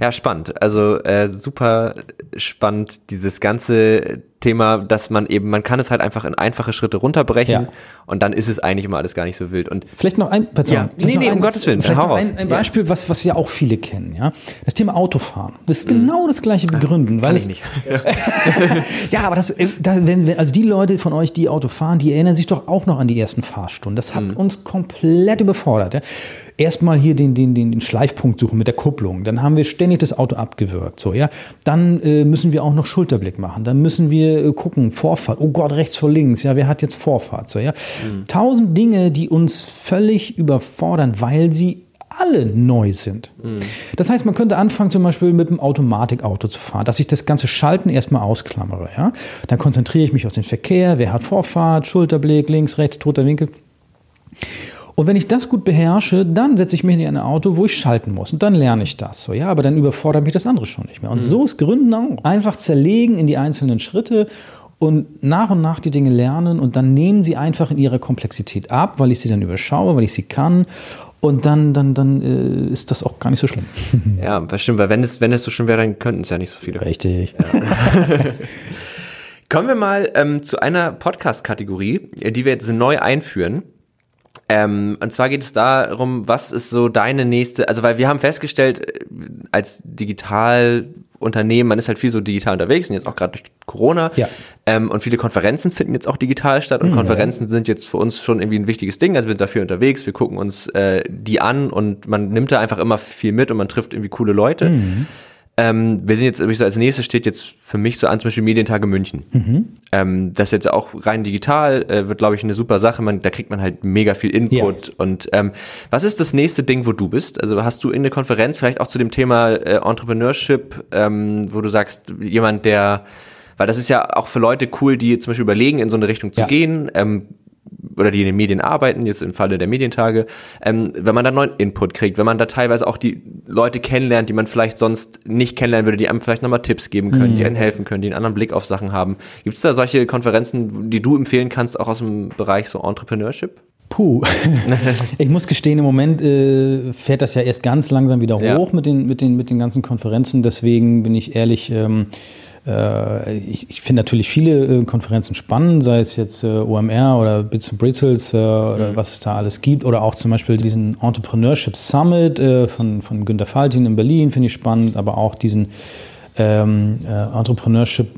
Speaker 1: Ja, spannend. Also äh, super spannend, dieses ganze Thema, dass man eben, man kann es halt einfach in einfache Schritte runterbrechen ja. und dann ist es eigentlich immer alles gar nicht so wild. Und
Speaker 2: vielleicht noch ein, pardon,
Speaker 1: ja. nee, nee, ein, um Gottes Willen,
Speaker 2: vielleicht noch ein, ein Beispiel, ja. was, was ja auch viele kennen, ja. Das Thema Autofahren. Das ist mhm. genau das gleiche wie Gründen, weil es,
Speaker 1: nicht.
Speaker 2: ja, aber das, äh, da, wenn, wenn, also die Leute von euch, die Auto fahren, die erinnern sich doch auch noch an die ersten Fahrstunden. Das hat mhm. uns komplett überfordert. Ja erstmal hier den, den, den, den Schleifpunkt suchen mit der Kupplung. Dann haben wir ständig das Auto abgewürgt. So, ja. Dann äh, müssen wir auch noch Schulterblick machen. Dann müssen wir äh, gucken, Vorfahrt. Oh Gott, rechts vor links. Ja, wer hat jetzt Vorfahrt? So, ja. Mhm. Tausend Dinge, die uns völlig überfordern, weil sie alle neu sind. Mhm. Das heißt, man könnte anfangen, zum Beispiel mit einem Automatikauto zu fahren, dass ich das ganze Schalten erstmal ausklammere. Ja? Dann konzentriere ich mich auf den Verkehr, wer hat Vorfahrt, Schulterblick, links, rechts, toter Winkel. Und wenn ich das gut beherrsche, dann setze ich mich in ein Auto, wo ich schalten muss. Und dann lerne ich das. So, ja, aber dann überfordert mich das andere schon nicht mehr. Und mhm. so ist Gründen auch. Einfach zerlegen in die einzelnen Schritte und nach und nach die Dinge lernen und dann nehmen sie einfach in ihrer Komplexität ab, weil ich sie dann überschaue, weil ich sie kann. Und dann, dann, dann äh, ist das auch gar nicht so schlimm.
Speaker 1: Ja, das stimmt, weil wenn es, wenn es so schlimm wäre, dann könnten es ja nicht so viele.
Speaker 2: Richtig.
Speaker 1: Ja. Kommen wir mal ähm, zu einer Podcast-Kategorie, die wir jetzt neu einführen. Ähm, und zwar geht es darum, was ist so deine nächste, also weil wir haben festgestellt, äh, als Digitalunternehmen, man ist halt viel so digital unterwegs und jetzt auch gerade durch Corona. Ja. Ähm, und viele Konferenzen finden jetzt auch digital statt und mhm. Konferenzen sind jetzt für uns schon irgendwie ein wichtiges Ding. Also wir sind dafür unterwegs, wir gucken uns äh, die an und man nimmt da einfach immer viel mit und man trifft irgendwie coole Leute. Mhm. Ähm, wir sind jetzt, so als nächstes steht jetzt für mich so an, zum Beispiel Medientage München. Mhm. Ähm, das ist jetzt auch rein digital, äh, wird, glaube ich, eine super Sache. Man, da kriegt man halt mega viel Input. Ja. Und ähm, was ist das nächste Ding, wo du bist? Also hast du in der Konferenz vielleicht auch zu dem Thema äh, Entrepreneurship, ähm, wo du sagst, jemand, der weil das ist ja auch für Leute cool, die zum Beispiel überlegen, in so eine Richtung zu ja. gehen. Ähm, oder die in den Medien arbeiten, jetzt im Falle der Medientage, ähm, wenn man da neuen Input kriegt, wenn man da teilweise auch die Leute kennenlernt, die man vielleicht sonst nicht kennenlernen würde, die einem vielleicht nochmal Tipps geben können, mhm. die einen helfen können, die einen anderen Blick auf Sachen haben. Gibt es da solche Konferenzen, die du empfehlen kannst, auch aus dem Bereich so Entrepreneurship?
Speaker 2: Puh. ich muss gestehen, im Moment äh, fährt das ja erst ganz langsam wieder ja. hoch mit den, mit, den, mit den ganzen Konferenzen. Deswegen bin ich ehrlich, ähm, äh, ich, ich finde natürlich viele äh, Konferenzen spannend, sei es jetzt äh, OMR oder Bits and Britzels oder mhm. was es da alles gibt. Oder auch zum Beispiel diesen Entrepreneurship Summit von, von Günter Faltin in Berlin, finde ich spannend, aber auch diesen ähm, Entrepreneurship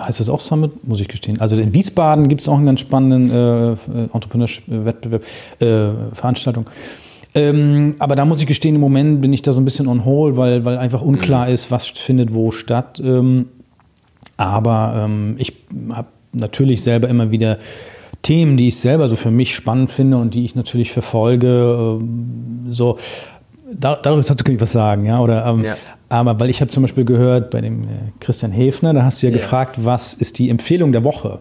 Speaker 2: heißt das auch Summit, muss ich gestehen. Also in Wiesbaden gibt es auch einen ganz spannenden äh, Entrepreneurship-Wettbewerb, äh, Veranstaltung. Ähm, aber da muss ich gestehen, im Moment bin ich da so ein bisschen on hold, weil, weil einfach unklar mhm. ist, was findet wo statt. Ähm, aber ähm, ich habe natürlich selber immer wieder Themen, die ich selber so für mich spannend finde und die ich natürlich verfolge. Äh, so da, darüber kannst du was sagen, ja? Oder, ähm, ja. Aber weil ich habe zum Beispiel gehört bei dem äh, Christian Hefner, da hast du ja, ja, gefragt, was ist die Empfehlung der Woche?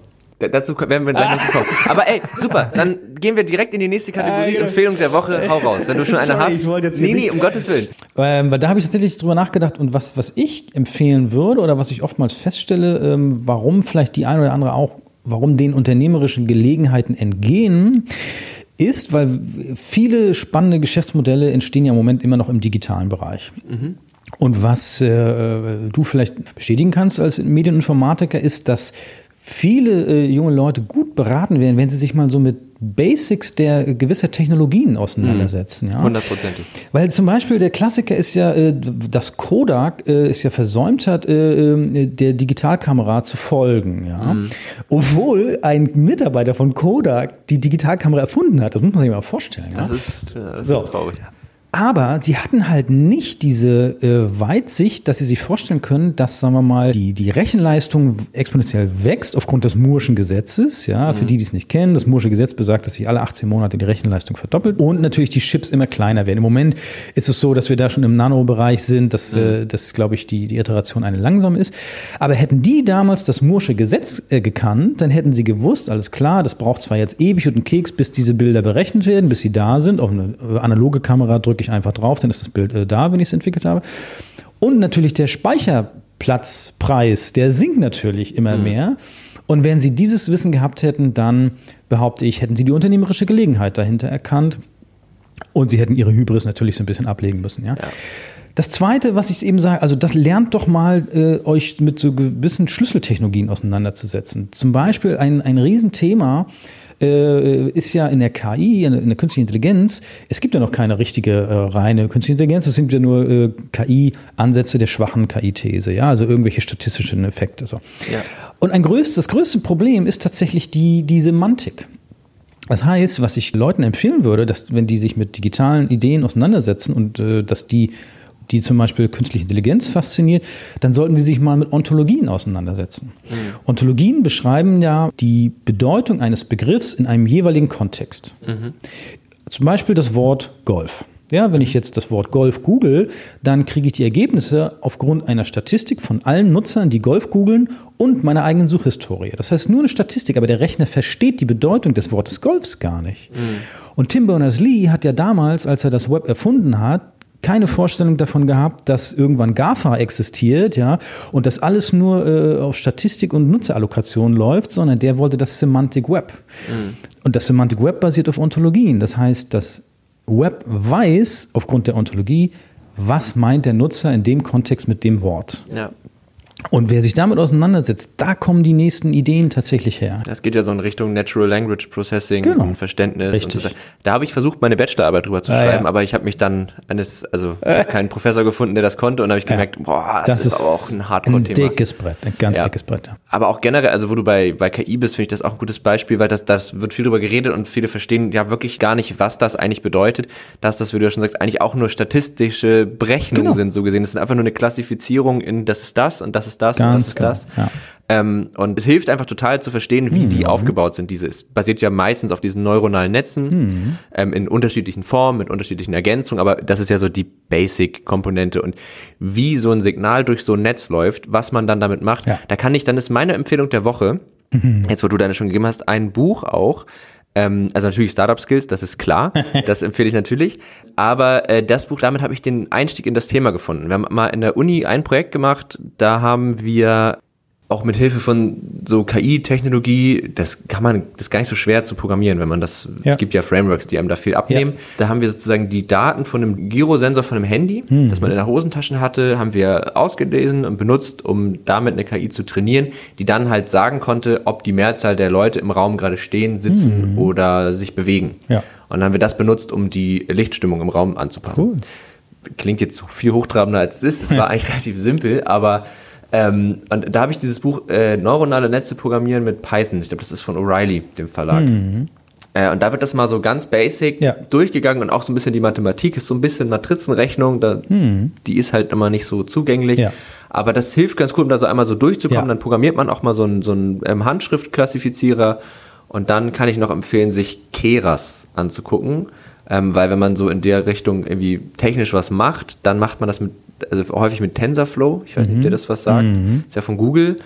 Speaker 1: Dazu werden wir gleich noch kommen. Aber ey, super, dann gehen wir direkt in die nächste Kategorie, ah, Empfehlung der Woche, hau raus. Wenn du schon eine hast. Ich jetzt nee, nee, um Gottes Willen.
Speaker 2: Ähm, weil da habe ich tatsächlich drüber nachgedacht und was, was ich empfehlen würde oder was ich oftmals feststelle, ähm, warum vielleicht die eine oder andere auch, warum den unternehmerischen Gelegenheiten entgehen, ist, weil viele spannende Geschäftsmodelle entstehen ja im Moment immer noch im digitalen Bereich. Mhm. Und was äh, du vielleicht bestätigen kannst als Medieninformatiker, ist, dass viele äh, junge Leute gut beraten werden, wenn sie sich mal so mit Basics der äh, gewisser Technologien auseinandersetzen. Ja?
Speaker 1: Hundertprozentig.
Speaker 2: Weil zum Beispiel der Klassiker ist ja, äh, dass Kodak äh, es ja versäumt hat, äh, äh, der Digitalkamera zu folgen. Ja? Mhm. Obwohl ein Mitarbeiter von Kodak die Digitalkamera erfunden hat. Das muss man sich mal vorstellen.
Speaker 1: Das, ja? ist, das so. ist traurig.
Speaker 2: Aber die hatten halt nicht diese äh, Weitsicht, dass sie sich vorstellen können, dass, sagen wir mal, die, die Rechenleistung exponentiell wächst aufgrund des Moore'schen Gesetzes. Ja, mhm. für die, die es nicht kennen, das Moore'sche Gesetz besagt, dass sich alle 18 Monate die Rechenleistung verdoppelt und natürlich die Chips immer kleiner werden. Im Moment ist es so, dass wir da schon im Nanobereich sind, dass, mhm. äh, dass glaube ich, die, die Iteration eine langsam ist. Aber hätten die damals das Moore'sche Gesetz äh, gekannt, dann hätten sie gewusst, alles klar, das braucht zwar jetzt ewig und einen Keks, bis diese Bilder berechnet werden, bis sie da sind. Auf eine äh, analoge Kamera drücke ich einfach drauf, dann ist das Bild äh, da, wenn ich es entwickelt habe. Und natürlich der Speicherplatzpreis, der sinkt natürlich immer mhm. mehr. Und wenn Sie dieses Wissen gehabt hätten, dann behaupte ich, hätten Sie die unternehmerische Gelegenheit dahinter erkannt. Und Sie hätten Ihre Hybris natürlich so ein bisschen ablegen müssen. Ja? ja. Das Zweite, was ich eben sage, also das lernt doch mal, äh, euch mit so gewissen Schlüsseltechnologien auseinanderzusetzen. Zum Beispiel ein, ein Riesenthema, äh, ist ja in der KI, in der künstlichen Intelligenz, es gibt ja noch keine richtige äh, reine künstliche Intelligenz, es sind ja nur äh, KI-Ansätze der schwachen KI-These, ja, also irgendwelche statistischen Effekte. So. Ja. Und ein größtes, das größte Problem ist tatsächlich die, die Semantik. Das heißt, was ich Leuten empfehlen würde, dass wenn die sich mit digitalen Ideen auseinandersetzen und äh, dass die die zum Beispiel künstliche Intelligenz fasziniert, dann sollten Sie sich mal mit Ontologien auseinandersetzen. Mhm. Ontologien beschreiben ja die Bedeutung eines Begriffs in einem jeweiligen Kontext. Mhm. Zum Beispiel das Wort Golf. Ja, wenn ich jetzt das Wort Golf google, dann kriege ich die Ergebnisse aufgrund einer Statistik von allen Nutzern, die Golf googeln und meiner eigenen Suchhistorie. Das heißt nur eine Statistik, aber der Rechner versteht die Bedeutung des Wortes Golfs gar nicht. Mhm. Und Tim Berners-Lee hat ja damals, als er das Web erfunden hat, keine Vorstellung davon gehabt, dass irgendwann GAFA existiert, ja, und das alles nur äh, auf Statistik und Nutzerallokation läuft, sondern der wollte das Semantic Web. Mhm. Und das Semantic Web basiert auf Ontologien. Das heißt, das Web weiß aufgrund der Ontologie, was meint der Nutzer in dem Kontext mit dem Wort. Ja. Und wer sich damit auseinandersetzt, da kommen die nächsten Ideen tatsächlich her.
Speaker 1: Das geht ja so in Richtung Natural Language Processing genau. und Verständnis. Richtig. Und so. Da habe ich versucht, meine Bachelorarbeit drüber zu ah, schreiben, ja. aber ich habe mich dann eines, also ich habe keinen Professor gefunden, der das konnte, und habe ich gemerkt, ja. boah, das, das ist, aber auch ein Hardcore-Thema.
Speaker 2: Ein dickes Brett, ein ganz ja. dickes Brett.
Speaker 1: Aber auch generell, also wo du bei, bei KI bist, finde ich das auch ein gutes Beispiel, weil das, das wird viel drüber geredet und viele verstehen ja wirklich gar nicht, was das eigentlich bedeutet, dass das, wie du ja schon sagst, eigentlich auch nur statistische Berechnungen genau. sind, so gesehen. Das ist einfach nur eine Klassifizierung in, das ist das und das ist das
Speaker 2: ganz
Speaker 1: und das ist
Speaker 2: genau.
Speaker 1: das. Ja. Ähm, und es hilft einfach total zu verstehen, wie mhm. die aufgebaut sind. Diese es basiert ja meistens auf diesen neuronalen Netzen mhm. ähm, in unterschiedlichen Formen, mit unterschiedlichen Ergänzungen, aber das ist ja so die Basic-Komponente. Und wie so ein Signal durch so ein Netz läuft, was man dann damit macht, ja. da kann ich, dann ist meine Empfehlung der Woche, mhm. jetzt wo du deine schon gegeben hast, ein Buch auch, ähm, also natürlich Startup Skills, das ist klar, das empfehle ich natürlich. Aber äh, das Buch, damit habe ich den Einstieg in das Thema gefunden. Wir haben mal in der Uni ein Projekt gemacht, da haben wir auch mit Hilfe von so KI-Technologie, das kann man, das ist gar nicht so schwer zu programmieren, wenn man das, ja. es gibt ja Frameworks, die einem da viel abnehmen. Ja. Da haben wir sozusagen die Daten von einem Girosensor von einem Handy, mhm. das man in der Hosentasche hatte, haben wir ausgelesen und benutzt, um damit eine KI zu trainieren, die dann halt sagen konnte, ob die Mehrzahl der Leute im Raum gerade stehen, sitzen mhm. oder sich bewegen. Ja. Und dann haben wir das benutzt, um die Lichtstimmung im Raum anzupassen. Cool. Klingt jetzt viel hochtrabender als es ist. Es war eigentlich relativ simpel, aber ähm, und da habe ich dieses Buch äh, Neuronale Netze programmieren mit Python. Ich glaube, das ist von O'Reilly, dem Verlag. Mhm. Äh, und da wird das mal so ganz basic ja. durchgegangen und auch so ein bisschen die Mathematik ist so ein bisschen Matrizenrechnung. Da, mhm. Die ist halt immer nicht so zugänglich. Ja. Aber das hilft ganz gut, um da so einmal so durchzukommen. Ja. Dann programmiert man auch mal so einen, so einen ähm, Handschriftklassifizierer. Und dann kann ich noch empfehlen, sich Keras anzugucken. Ähm, weil wenn man so in der Richtung irgendwie technisch was macht, dann macht man das mit also häufig mit TensorFlow. Ich weiß nicht, ob dir mhm. das was sagt. Mhm. Ist ja von Google.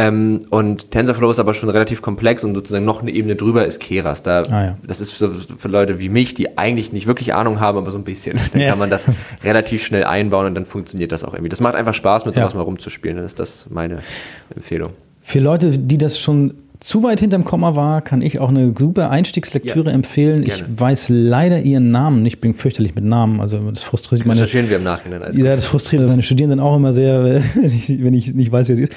Speaker 1: Ähm, und TensorFlow ist aber schon relativ komplex und sozusagen noch eine Ebene drüber ist Keras. Da, ah, ja. Das ist für, für, Leute wie mich, die eigentlich nicht wirklich Ahnung haben, aber so ein bisschen. Dann ja. kann man das relativ schnell einbauen und dann funktioniert das auch irgendwie. Das macht einfach Spaß, mit sowas ja. mal rumzuspielen. Dann ist das meine Empfehlung.
Speaker 2: Für Leute, die das schon zu weit hinterm Komma war, kann ich auch eine super Einstiegslektüre ja, empfehlen. Gerne. Ich weiß leider ihren Namen. Ich bin fürchterlich mit Namen. Also das frustriert
Speaker 1: meine. Recherchieren wir im Nachhinein.
Speaker 2: Ja, das frustriert meine Studierenden auch immer sehr, wenn ich, wenn ich nicht weiß, wer sie ist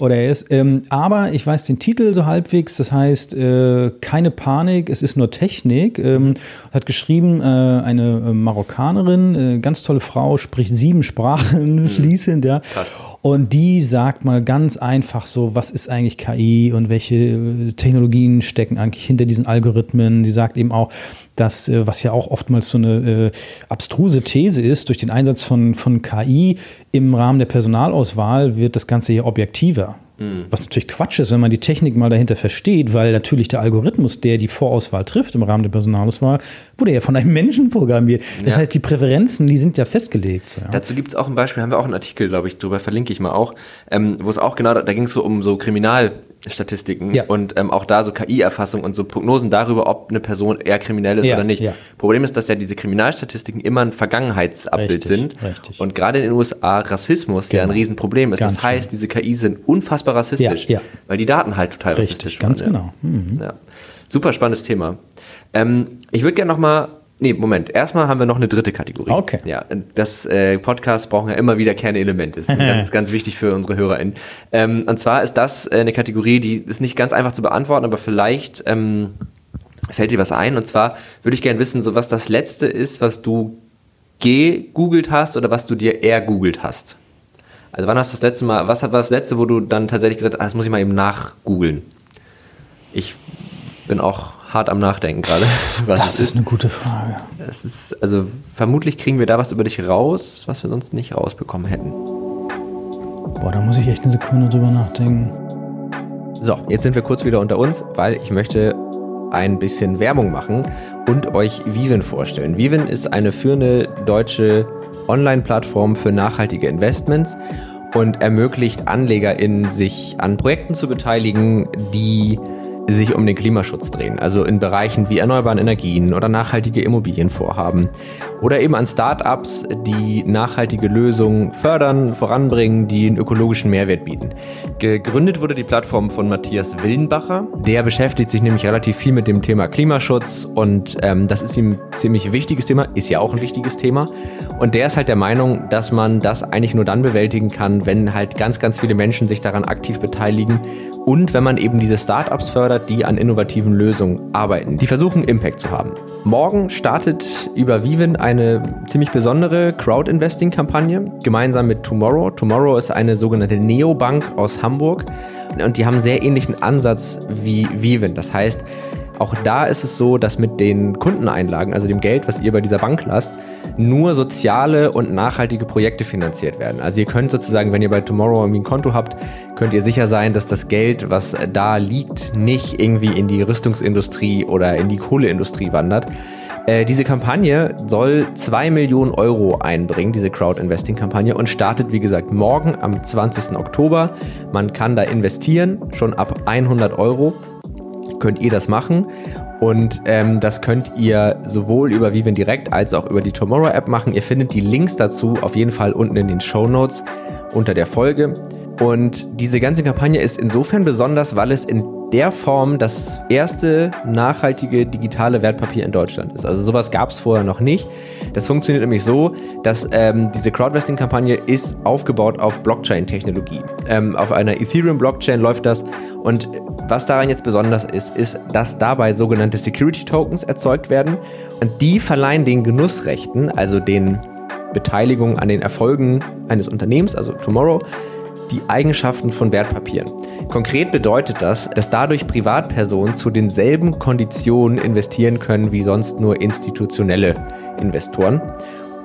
Speaker 2: oder er ist. Ähm, aber ich weiß den Titel so halbwegs. Das heißt, äh, keine Panik, es ist nur Technik. Ähm, hat geschrieben äh, eine äh, Marokkanerin, äh, ganz tolle Frau, spricht sieben Sprachen mhm. fließend, ja. Krass. Und die sagt mal ganz einfach so, was ist eigentlich KI und welche äh, Technologien stecken eigentlich hinter diesen Algorithmen. Sie sagt eben auch, dass, äh, was ja auch oftmals so eine äh, abstruse These ist, durch den Einsatz von, von KI im Rahmen der Personalauswahl wird das Ganze hier objektiver. Mhm. Was natürlich Quatsch ist, wenn man die Technik mal dahinter versteht, weil natürlich der Algorithmus, der die Vorauswahl trifft im Rahmen der Personalauswahl, wurde ja von einem Menschen programmiert. Das ja. heißt, die Präferenzen, die sind ja festgelegt. Ja.
Speaker 1: Dazu gibt es auch ein Beispiel, haben wir auch einen Artikel, glaube ich, drüber verlinke ich mal auch, ähm, wo es auch genau, da ging es so um so Kriminal- Statistiken ja. und ähm, auch da so KI-Erfassung und so Prognosen darüber, ob eine Person eher kriminell ist ja, oder nicht. Ja. Problem ist, dass ja diese Kriminalstatistiken immer ein Vergangenheitsabbild richtig, sind. Richtig. Und gerade in den USA Rassismus genau. ja ein Riesenproblem ist. Ganz das heißt, diese KI sind unfassbar rassistisch, weil die Daten halt total richtig, rassistisch
Speaker 2: ganz waren. Ganz genau. Mhm.
Speaker 1: Super spannendes Thema. Ähm, ich würde gerne noch mal Nee, Moment. Erstmal haben wir noch eine dritte Kategorie.
Speaker 2: Okay.
Speaker 1: Ja, das äh, Podcast brauchen ja immer wieder Kernelemente. Das ist ganz, ganz wichtig für unsere HörerInnen. Ähm, und zwar ist das äh, eine Kategorie, die ist nicht ganz einfach zu beantworten, aber vielleicht ähm, fällt dir was ein. Und zwar würde ich gerne wissen, so was das letzte ist, was du gegoogelt hast oder was du dir eher googelt hast. Also wann hast du das letzte Mal, was war das letzte, wo du dann tatsächlich gesagt hast, ah, das muss ich mal eben nachgoogeln? Ich bin auch hart am Nachdenken gerade.
Speaker 2: Das ist, eine gute Frage.
Speaker 1: Es ist, also vermutlich kriegen wir da was über dich raus, was wir sonst nicht rausbekommen hätten.
Speaker 2: Boah, da muss ich echt eine Sekunde drüber nachdenken.
Speaker 1: So, jetzt sind wir kurz wieder unter uns, weil ich möchte ein bisschen Werbung machen und euch Viven vorstellen. Viven ist eine führende deutsche Online-Plattform für nachhaltige Investments und ermöglicht AnlegerInnen, sich an Projekten zu beteiligen, die sich um den Klimaschutz drehen, also in Bereichen wie erneuerbaren Energien oder nachhaltige Immobilienvorhaben oder eben an Startups, die nachhaltige Lösungen fördern, voranbringen, die einen ökologischen Mehrwert bieten. Gegründet wurde die Plattform von Matthias Willenbacher. Der beschäftigt sich nämlich relativ viel mit dem Thema Klimaschutz und ähm, das ist ihm ein ziemlich wichtiges Thema, ist ja auch ein wichtiges Thema. Und der ist halt der Meinung, dass man das eigentlich nur dann bewältigen kann, wenn halt ganz, ganz viele Menschen sich daran aktiv beteiligen und wenn man eben diese Startups fördert, die an innovativen Lösungen arbeiten, die versuchen Impact zu haben. Morgen startet über Viven eine ziemlich besondere Crowd-Investing-Kampagne gemeinsam mit Tomorrow. Tomorrow ist eine sogenannte Neobank aus Hamburg und die haben einen sehr ähnlichen Ansatz wie Viven. Das heißt, auch da ist es so, dass mit den Kundeneinlagen, also dem Geld, was ihr bei dieser Bank lasst, nur soziale und nachhaltige Projekte finanziert werden. Also ihr könnt sozusagen, wenn ihr bei Tomorrow irgendwie ein Konto habt, könnt ihr sicher sein, dass das Geld, was da liegt, nicht irgendwie in die Rüstungsindustrie oder in die Kohleindustrie wandert. Äh, diese Kampagne soll 2 Millionen Euro einbringen, diese Crowd-Investing-Kampagne, und startet, wie gesagt, morgen am 20. Oktober. Man kann da investieren, schon ab 100 Euro könnt ihr das machen. Und ähm, das könnt ihr sowohl über Viven Direkt als auch über die Tomorrow App machen. Ihr findet die Links dazu auf jeden Fall unten in den Show Notes unter der Folge. Und diese ganze Kampagne ist insofern besonders, weil es in der Form das erste nachhaltige digitale Wertpapier in Deutschland ist. Also sowas gab es vorher noch nicht. Das funktioniert nämlich so, dass ähm, diese Crowdvesting-Kampagne ist aufgebaut auf Blockchain-Technologie. Ähm, auf einer Ethereum-Blockchain läuft das. Und was daran jetzt besonders ist, ist, dass dabei sogenannte Security-Tokens erzeugt werden. Und die verleihen den Genussrechten, also den Beteiligungen an den Erfolgen eines Unternehmens, also Tomorrow, die Eigenschaften von Wertpapieren. Konkret bedeutet das, dass dadurch Privatpersonen zu denselben Konditionen investieren können wie sonst nur institutionelle Investoren.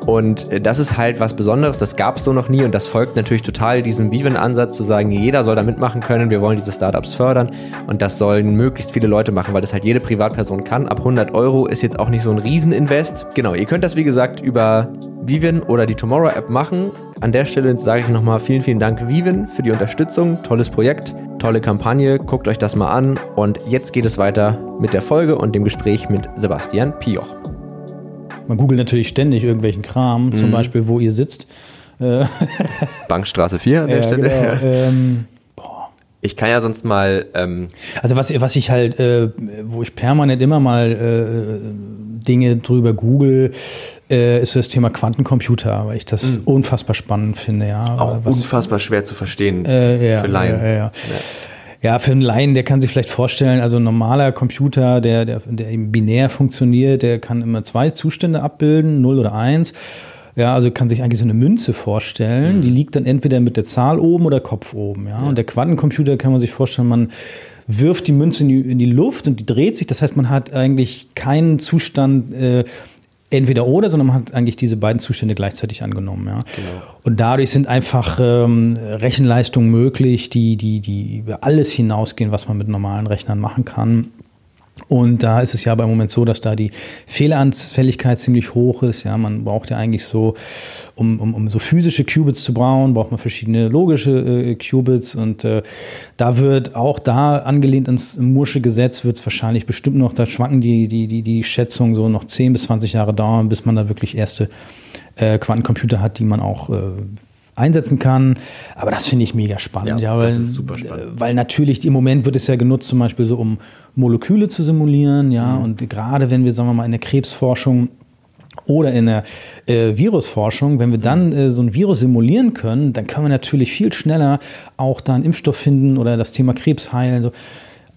Speaker 1: Und äh, das ist halt was Besonderes, das gab es so noch nie und das folgt natürlich total diesem Viven-Ansatz zu sagen, jeder soll da mitmachen können, wir wollen diese Startups fördern und das sollen möglichst viele Leute machen, weil das halt jede Privatperson kann. Ab 100 Euro ist jetzt auch nicht so ein Rieseninvest. Genau, ihr könnt das wie gesagt über Viven oder die Tomorrow App machen. An der Stelle sage ich nochmal vielen, vielen Dank Viven für die Unterstützung. Tolles Projekt, tolle Kampagne. Guckt euch das mal an. Und jetzt geht es weiter mit der Folge und dem Gespräch mit Sebastian Pioch.
Speaker 2: Man googelt natürlich ständig irgendwelchen Kram, mhm. zum Beispiel, wo ihr sitzt.
Speaker 1: Äh, Bankstraße 4 an der ja, Stelle. Genau. Ähm, ich kann ja sonst mal. Ähm
Speaker 2: also was, was ich halt, äh, wo ich permanent immer mal äh, Dinge drüber google, äh, ist das Thema Quantencomputer, weil ich das mhm. unfassbar spannend finde. Ja.
Speaker 1: Auch was, unfassbar schwer zu verstehen äh, ja, für Laien.
Speaker 2: Ja, ja, für einen Laien, der kann sich vielleicht vorstellen, also ein normaler Computer, der, der, der eben binär funktioniert, der kann immer zwei Zustände abbilden, 0 oder 1. Ja, also kann sich eigentlich so eine Münze vorstellen, mhm. die liegt dann entweder mit der Zahl oben oder Kopf oben. Ja? ja. Und der Quantencomputer kann man sich vorstellen, man wirft die Münze in die, in die Luft und die dreht sich. Das heißt, man hat eigentlich keinen Zustand, äh, entweder oder, sondern man hat eigentlich diese beiden Zustände gleichzeitig angenommen. Ja. Genau. Und dadurch sind einfach ähm, Rechenleistungen möglich, die, die, die über alles hinausgehen, was man mit normalen Rechnern machen kann. Und da ist es ja beim Moment so, dass da die Fehleranfälligkeit ziemlich hoch ist. Ja, man braucht ja eigentlich so, um, um, um so physische Qubits zu bauen, braucht man verschiedene logische äh, Qubits. Und äh, da wird auch da angelehnt ans Mursche Gesetz, wird es wahrscheinlich bestimmt noch, da schwanken die, die, die, die Schätzungen so noch 10 bis 20 Jahre dauern, bis man da wirklich erste äh, Quantencomputer hat, die man auch äh, einsetzen kann. Aber das finde ich mega spannend. Ja, ja weil, das ist super spannend. Weil natürlich im Moment wird es ja genutzt, zum Beispiel so um Moleküle zu simulieren, ja. Mhm. Und gerade wenn wir, sagen wir mal, in der Krebsforschung oder in der äh, Virusforschung, wenn wir dann äh, so ein Virus simulieren können, dann können wir natürlich viel schneller auch da einen Impfstoff finden oder das Thema Krebs heilen. So.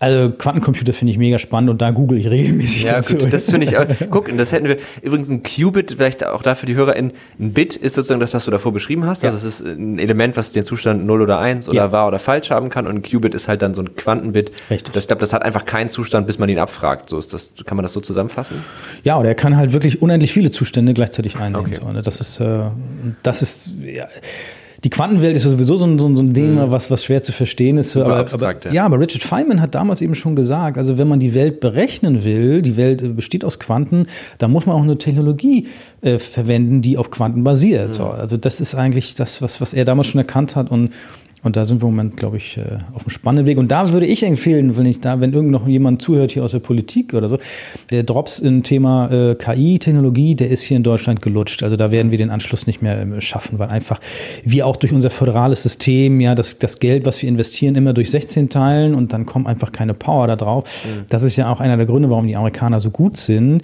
Speaker 2: Also Quantencomputer finde ich mega spannend und da google ich regelmäßig
Speaker 1: ja, dazu. Gut, das finde ich auch. Guck, das hätten wir übrigens ein Qubit, vielleicht auch da für die HörerInnen. Ein Bit ist sozusagen das, was du davor beschrieben hast. Ja. Also es ist ein Element, was den Zustand 0 oder 1 oder ja. wahr oder falsch haben kann. Und ein Qubit ist halt dann so ein Quantenbit. Richtig. Das, ich glaube, das hat einfach keinen Zustand, bis man ihn abfragt. So ist das, kann man das so zusammenfassen?
Speaker 2: Ja, oder er kann halt wirklich unendlich viele Zustände gleichzeitig einnehmen. Okay. So, ne? Das ist, äh, das ist, ja, die Quantenwelt ist ja sowieso so ein, so ein Ding, mhm. was, was schwer zu verstehen ist. Aber, abstrakt, aber, ja. ja, aber Richard Feynman hat damals eben schon gesagt, also wenn man die Welt berechnen will, die Welt äh, besteht aus Quanten, dann muss man auch eine Technologie äh, verwenden, die auf Quanten basiert. Mhm. So, also das ist eigentlich das, was, was er damals schon erkannt hat und und da sind wir im Moment, glaube ich, äh, auf einem spannenden Weg. Und da würde ich empfehlen, wenn ich da, wenn irgend noch jemand zuhört hier aus der Politik oder so, der Drops im Thema äh, KI-Technologie, der ist hier in Deutschland gelutscht. Also da werden wir den Anschluss nicht mehr äh, schaffen, weil einfach wir auch durch unser föderales System, ja, das, das Geld, was wir investieren, immer durch 16 teilen und dann kommt einfach keine Power da drauf. Mhm. Das ist ja auch einer der Gründe, warum die Amerikaner so gut sind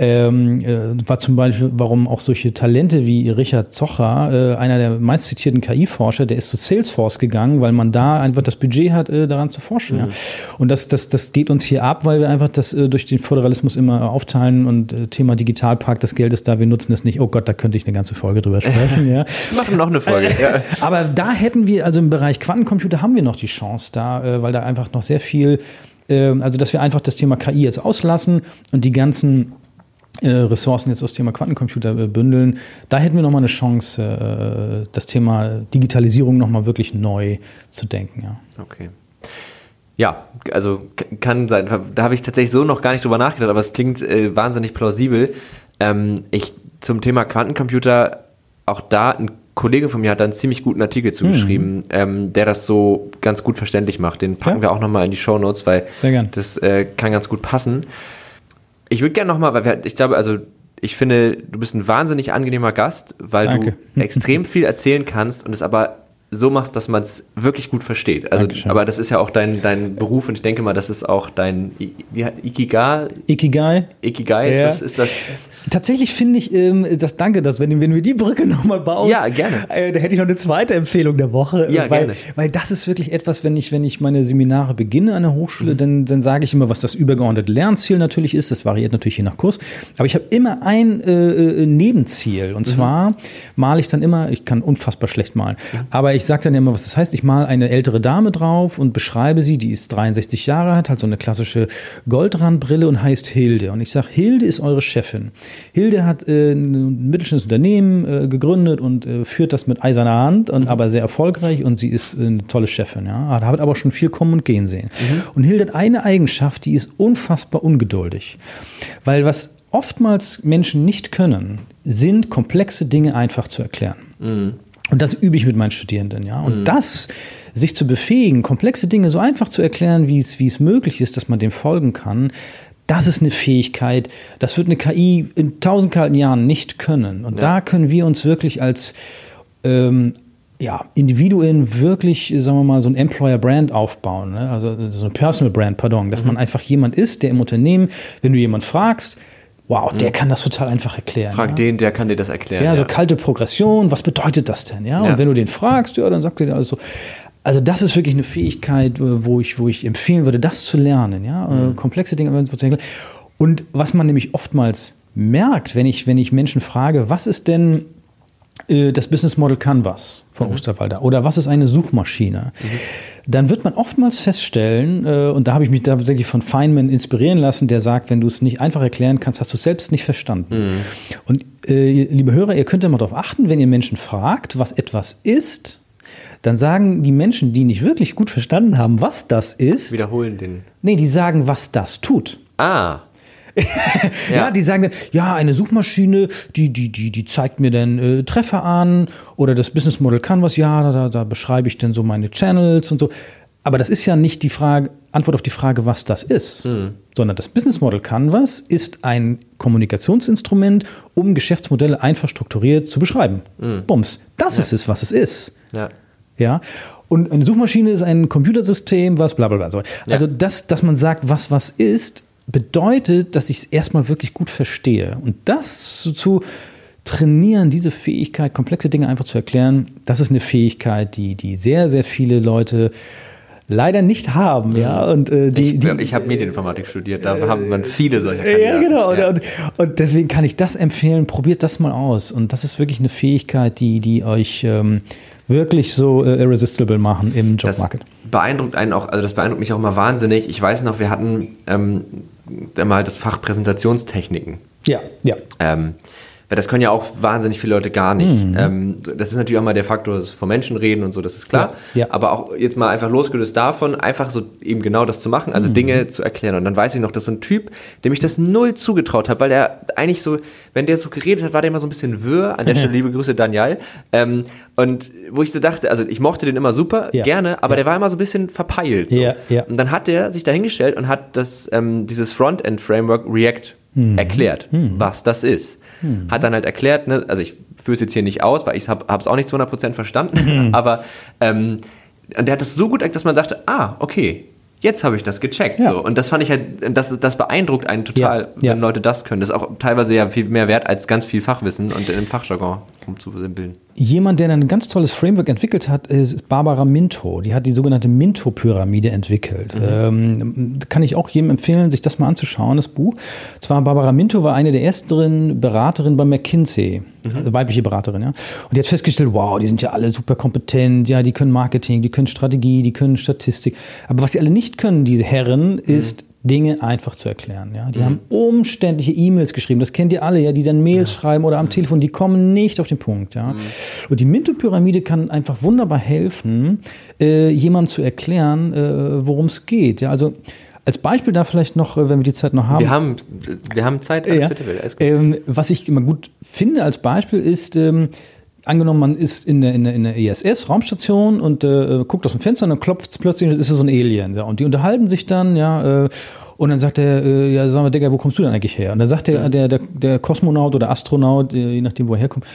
Speaker 2: ähm, äh, war zum Beispiel, warum auch solche Talente wie Richard Zocher, äh, einer der meistzitierten KI-Forscher, der ist zu Salesforce gegangen, weil man da einfach das Budget hat, äh, daran zu forschen. Mhm. Ja. Und das, das, das geht uns hier ab, weil wir einfach das äh, durch den Föderalismus immer aufteilen und äh, Thema Digitalpark, das Geld ist da, wir nutzen es nicht. Oh Gott, da könnte ich eine ganze Folge drüber sprechen. ja.
Speaker 1: Wir machen noch eine Folge. ja.
Speaker 2: Aber da hätten wir, also im Bereich Quantencomputer haben wir noch die Chance da, äh, weil da einfach noch sehr viel ähm, also dass wir einfach das Thema KI jetzt auslassen und die ganzen äh, Ressourcen jetzt aus Thema Quantencomputer äh, bündeln. Da hätten wir nochmal eine Chance, äh, das Thema Digitalisierung nochmal wirklich neu zu denken. Ja.
Speaker 1: Okay. Ja, also kann sein. Da habe ich tatsächlich so noch gar nicht drüber nachgedacht, aber es klingt äh, wahnsinnig plausibel. Ähm, ich zum Thema Quantencomputer, auch da ein Kollege von mir hat da einen ziemlich guten Artikel zugeschrieben, mhm. ähm, der das so ganz gut verständlich macht. Den packen ja. wir auch nochmal in die Show Notes, weil das äh, kann ganz gut passen. Ich würde gerne nochmal, weil wir, ich glaube, also ich finde, du bist ein wahnsinnig angenehmer Gast, weil
Speaker 2: Danke.
Speaker 1: du extrem viel erzählen kannst und es aber so machst, dass man es wirklich gut versteht. Also, aber das ist ja auch dein, dein Beruf und ich denke mal, das ist auch dein wie, Ikigai.
Speaker 2: Ikigai.
Speaker 1: Ikigai,
Speaker 2: ja. ist, das, ist das. Tatsächlich finde ich, ähm, das danke, dass wenn, wenn wir die Brücke nochmal bauen.
Speaker 1: Ja, gerne.
Speaker 2: Äh, da hätte ich noch eine zweite Empfehlung der Woche.
Speaker 1: Ja,
Speaker 2: weil,
Speaker 1: gerne.
Speaker 2: Weil das ist wirklich etwas, wenn ich, wenn ich meine Seminare beginne an der Hochschule, mhm. dann, dann sage ich immer, was das übergeordnete Lernziel natürlich ist. Das variiert natürlich je nach Kurs. Aber ich habe immer ein äh, äh Nebenziel. Und mhm. zwar male ich dann immer, ich kann unfassbar schlecht malen, ja. aber ich sage dann immer, was das heißt. Ich male eine ältere Dame drauf und beschreibe sie, die ist 63 Jahre alt, hat so eine klassische Goldrandbrille und heißt Hilde. Und ich sage, Hilde ist eure Chefin. Hilde hat äh, ein mittelständisches Unternehmen äh, gegründet und äh, führt das mit eiserner Hand, und, mhm. aber sehr erfolgreich und sie ist eine tolle Chefin. Ja? Hat aber schon viel kommen und gehen sehen. Mhm. Und Hilde hat eine Eigenschaft, die ist unfassbar ungeduldig. Weil was oftmals Menschen nicht können, sind komplexe Dinge einfach zu erklären. Mhm. Und das übe ich mit meinen Studierenden, ja. Und mhm. das, sich zu befähigen, komplexe Dinge so einfach zu erklären, wie es, wie es möglich ist, dass man dem folgen kann, das ist eine Fähigkeit, das wird eine KI in tausend kalten Jahren nicht können. Und ja. da können wir uns wirklich als ähm, ja, Individuen wirklich, sagen wir mal, so ein Employer-Brand aufbauen. Ne? Also so ein Personal-Brand, pardon, dass mhm. man einfach jemand ist, der im Unternehmen, wenn du jemand fragst, wow, der mhm. kann das total einfach erklären.
Speaker 1: Frag
Speaker 2: ja?
Speaker 1: den, der kann dir das erklären.
Speaker 2: Ja, so kalte Progression, was bedeutet das denn? Ja? Und wenn du den fragst, ja, dann sagt er dir also also das ist wirklich eine Fähigkeit, äh, wo ich, wo ich empfehlen würde, das zu lernen, ja, äh, mhm. komplexe Dinge zu erklären. Und was man nämlich oftmals merkt, wenn ich, wenn ich Menschen frage, was ist denn äh, das Business Model Canvas von mhm. Osterwalder oder was ist eine Suchmaschine? Mhm dann wird man oftmals feststellen, äh, und da habe ich mich tatsächlich von Feynman inspirieren lassen, der sagt, wenn du es nicht einfach erklären kannst, hast du es selbst nicht verstanden. Mhm. Und äh, liebe Hörer, ihr könnt ja mal darauf achten, wenn ihr Menschen fragt, was etwas ist, dann sagen die Menschen, die nicht wirklich gut verstanden haben, was das ist.
Speaker 1: Wiederholen den.
Speaker 2: Nee, die sagen, was das tut.
Speaker 1: Ah.
Speaker 2: ja. ja. die sagen dann, ja, eine Suchmaschine, die, die, die, die zeigt mir dann äh, Treffer an oder das Business Model Canvas, ja, da, da beschreibe ich dann so meine Channels und so. Aber das ist ja nicht die Frage, Antwort auf die Frage, was das ist, mhm. sondern das Business Model Canvas ist ein Kommunikationsinstrument, um Geschäftsmodelle einfach strukturiert zu beschreiben. Mhm. Bums. Das ja. ist es, was es ist.
Speaker 1: Ja.
Speaker 2: Ja. Und eine Suchmaschine ist ein Computersystem, was bla bla bla. Also, ja. das, dass man sagt, was was ist, bedeutet, dass ich es erstmal wirklich gut verstehe. Und das zu, zu, trainieren, diese Fähigkeit, komplexe Dinge einfach zu erklären, das ist eine Fähigkeit, die, die sehr, sehr viele Leute leider nicht haben, ja.
Speaker 1: Mhm. Und, äh, die, ich, ich habe Medieninformatik studiert, da äh, haben man viele solcher
Speaker 2: Kandidaten. Ja, genau. Ja. Und, und, deswegen kann ich das empfehlen, probiert das mal aus. Und das ist wirklich eine Fähigkeit, die, die euch ähm, wirklich so äh, irresistible machen im Jobmarket.
Speaker 1: Das beeindruckt einen auch, also das beeindruckt mich auch immer wahnsinnig. Ich weiß noch, wir hatten ähm, mal das Fach Präsentationstechniken.
Speaker 2: Ja, ja.
Speaker 1: Ähm, weil das können ja auch wahnsinnig viele Leute gar nicht. Mhm. Ähm, das ist natürlich auch mal der Faktor, von Menschen reden und so, das ist klar. Ja, ja. Aber auch jetzt mal einfach losgelöst davon, einfach so eben genau das zu machen, also mhm. Dinge zu erklären. Und dann weiß ich noch, dass so ein Typ, dem ich das null zugetraut habe, weil der eigentlich so, wenn der so geredet hat, war der immer so ein bisschen wirr. An der Stelle liebe Grüße Daniel. Ähm, und wo ich so dachte, also ich mochte den immer super, ja. gerne, aber der war immer so ein bisschen verpeilt. So. Und dann hat der sich dahingestellt und hat das, ähm, dieses Frontend-Framework React mhm. erklärt, mhm. was das ist. Mhm. Hat dann halt erklärt, ne, also ich führe es jetzt hier nicht aus, weil ich habe es auch nicht zu 100% verstanden, mhm. aber ähm, und der hat es so gut, dass man dachte, ah, okay, jetzt habe ich das gecheckt. Ja. So. Und das fand ich halt, das, das beeindruckt einen total, ja. wenn Leute das können. Das ist auch teilweise ja viel mehr wert als ganz viel Fachwissen und im Fachjargon umzusimpeln.
Speaker 2: Jemand, der ein ganz tolles Framework entwickelt hat, ist Barbara Minto. Die hat die sogenannte Minto-Pyramide entwickelt. Mhm. Ähm, kann ich auch jedem empfehlen, sich das mal anzuschauen, das Buch. Zwar Barbara Minto war eine der ersten Beraterinnen bei McKinsey, mhm. also weibliche Beraterin, ja. Und die hat festgestellt, wow, die sind ja alle super kompetent, ja, die können Marketing, die können Strategie, die können Statistik. Aber was sie alle nicht können, die Herren, ist mhm Dinge einfach zu erklären. Ja? Die mhm. haben umständliche E-Mails geschrieben, das kennt ihr alle, ja, die dann Mails ja. schreiben oder am mhm. Telefon, die kommen nicht auf den Punkt. Ja? Mhm. Und die Minto-Pyramide kann einfach wunderbar helfen, äh, jemandem zu erklären, äh, worum es geht. Ja? Also als Beispiel da vielleicht noch, äh, wenn wir die Zeit noch haben.
Speaker 1: Wir haben, wir haben Zeit,
Speaker 2: ja. Ähm, was ich immer gut finde als Beispiel ist, ähm, angenommen, man ist in der, in der, in der ISS, Raumstation, und äh, guckt aus dem Fenster und dann klopft es plötzlich, und ist es so ein Alien. Ja, und die unterhalten sich dann, ja, äh, und dann sagt er, äh, ja, sag mal, Digga, wo kommst du denn eigentlich her? Und dann sagt der, der, der, der Kosmonaut oder Astronaut, äh, je nachdem, wo er herkommt,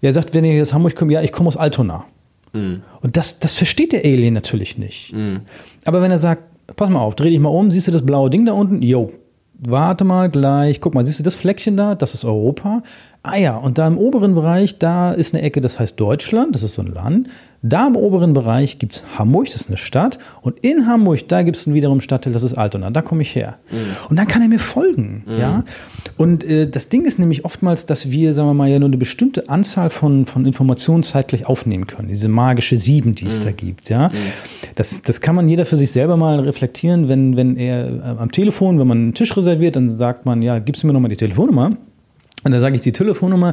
Speaker 2: er sagt, wenn ihr aus Hamburg kommt, ja, ich komme aus Altona. Mhm. Und das, das versteht der Alien natürlich nicht. Mhm. Aber wenn er sagt, pass mal auf, dreh dich mal um, siehst du das blaue Ding da unten? Jo, warte mal gleich, guck mal, siehst du das Fleckchen da? Das ist Europa. Ah ja, und da im oberen Bereich, da ist eine Ecke, das heißt Deutschland, das ist so ein Land. Da im oberen Bereich gibt es Hamburg, das ist eine Stadt. Und in Hamburg, da gibt es wiederum Stadtteil, das ist Altona. Da komme ich her. Mhm. Und dann kann er mir folgen. Mhm. Ja? Und äh, das Ding ist nämlich oftmals, dass wir, sagen wir mal, ja nur eine bestimmte Anzahl von, von Informationen zeitgleich aufnehmen können. Diese magische Sieben, die es mhm. da gibt. Ja? Mhm. Das, das kann man jeder für sich selber mal reflektieren, wenn, wenn er äh, am Telefon, wenn man einen Tisch reserviert, dann sagt man, ja, gibst du mir nochmal die Telefonnummer. Und da sage ich die Telefonnummer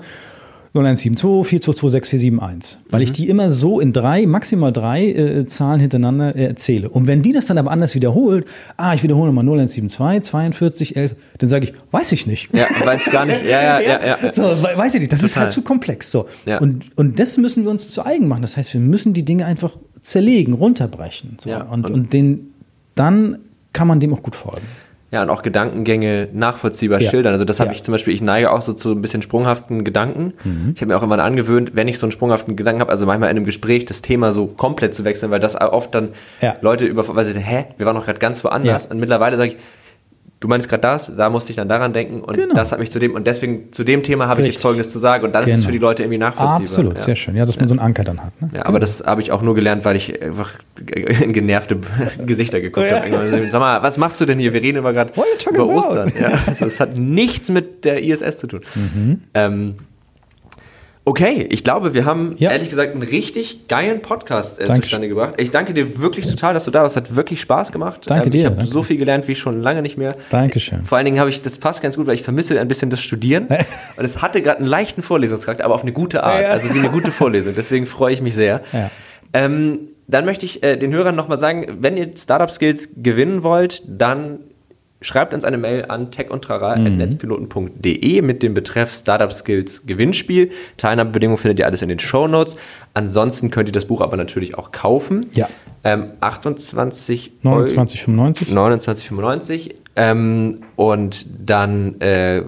Speaker 2: 0172 422 6471, weil mhm. ich die immer so in drei, maximal drei äh, Zahlen hintereinander äh, erzähle. Und wenn die das dann aber anders wiederholt, ah, ich wiederhole mal 0172 42 11, dann sage ich, weiß ich nicht.
Speaker 1: Ja, weiß gar nicht. Ja, ja, ja. ja,
Speaker 2: ja. So, weiß ich nicht. Das Total. ist halt zu komplex. So. Ja. Und, und das müssen wir uns zu eigen machen. Das heißt, wir müssen die Dinge einfach zerlegen, runterbrechen. So. Ja, und, und, und den, dann kann man dem auch gut folgen.
Speaker 1: Ja, und auch Gedankengänge nachvollziehbar ja. schildern. Also das habe ja. ich zum Beispiel, ich neige auch so zu ein bisschen sprunghaften Gedanken. Mhm. Ich habe mir auch immer angewöhnt, wenn ich so einen sprunghaften Gedanken habe, also manchmal in einem Gespräch das Thema so komplett zu wechseln, weil das oft dann ja. Leute über, weil sie, hä, wir waren doch gerade ganz woanders. Und mittlerweile sage ich, du meinst gerade das, da musste ich dann daran denken und genau. das hat mich zu dem, und deswegen zu dem Thema habe ich jetzt Folgendes zu sagen und dann genau. ist es für die Leute irgendwie nachvollziehbar.
Speaker 2: Absolut, ja. sehr schön. Ja, dass man so einen Anker dann hat.
Speaker 1: Ne? Ja, aber das habe ich auch nur gelernt, weil ich einfach in genervte Gesichter geguckt ja. habe. Sag mal, was machst du denn hier? Wir reden immer gerade über Ostern. Ja, also es hat nichts mit der ISS zu tun. Mhm. Ähm, Okay, ich glaube, wir haben ja. ehrlich gesagt einen richtig geilen Podcast äh, zustande gebracht. Ich danke dir wirklich total, dass du da warst. Hat wirklich Spaß gemacht.
Speaker 2: Danke ähm,
Speaker 1: dir.
Speaker 2: Ich
Speaker 1: habe so viel gelernt wie schon lange nicht mehr.
Speaker 2: Dankeschön.
Speaker 1: Vor allen Dingen habe ich, das passt ganz gut, weil ich vermisse ein bisschen das Studieren. Und es hatte gerade einen leichten Vorlesungscharakter, aber auf eine gute Art. Ja. Also wie eine gute Vorlesung. Deswegen freue ich mich sehr. Ja. Ähm, dann möchte ich äh, den Hörern nochmal sagen, wenn ihr Startup Skills gewinnen wollt, dann Schreibt uns eine Mail an techundtrara.netzpiloten.de mit dem Betreff Startup Skills Gewinnspiel. Teilnahmebedingungen findet ihr alles in den Show Notes. Ansonsten könnt ihr das Buch aber natürlich auch kaufen.
Speaker 2: Ja.
Speaker 1: Ähm, 28
Speaker 2: 29,95.
Speaker 1: 29,95. Ähm, und dann äh,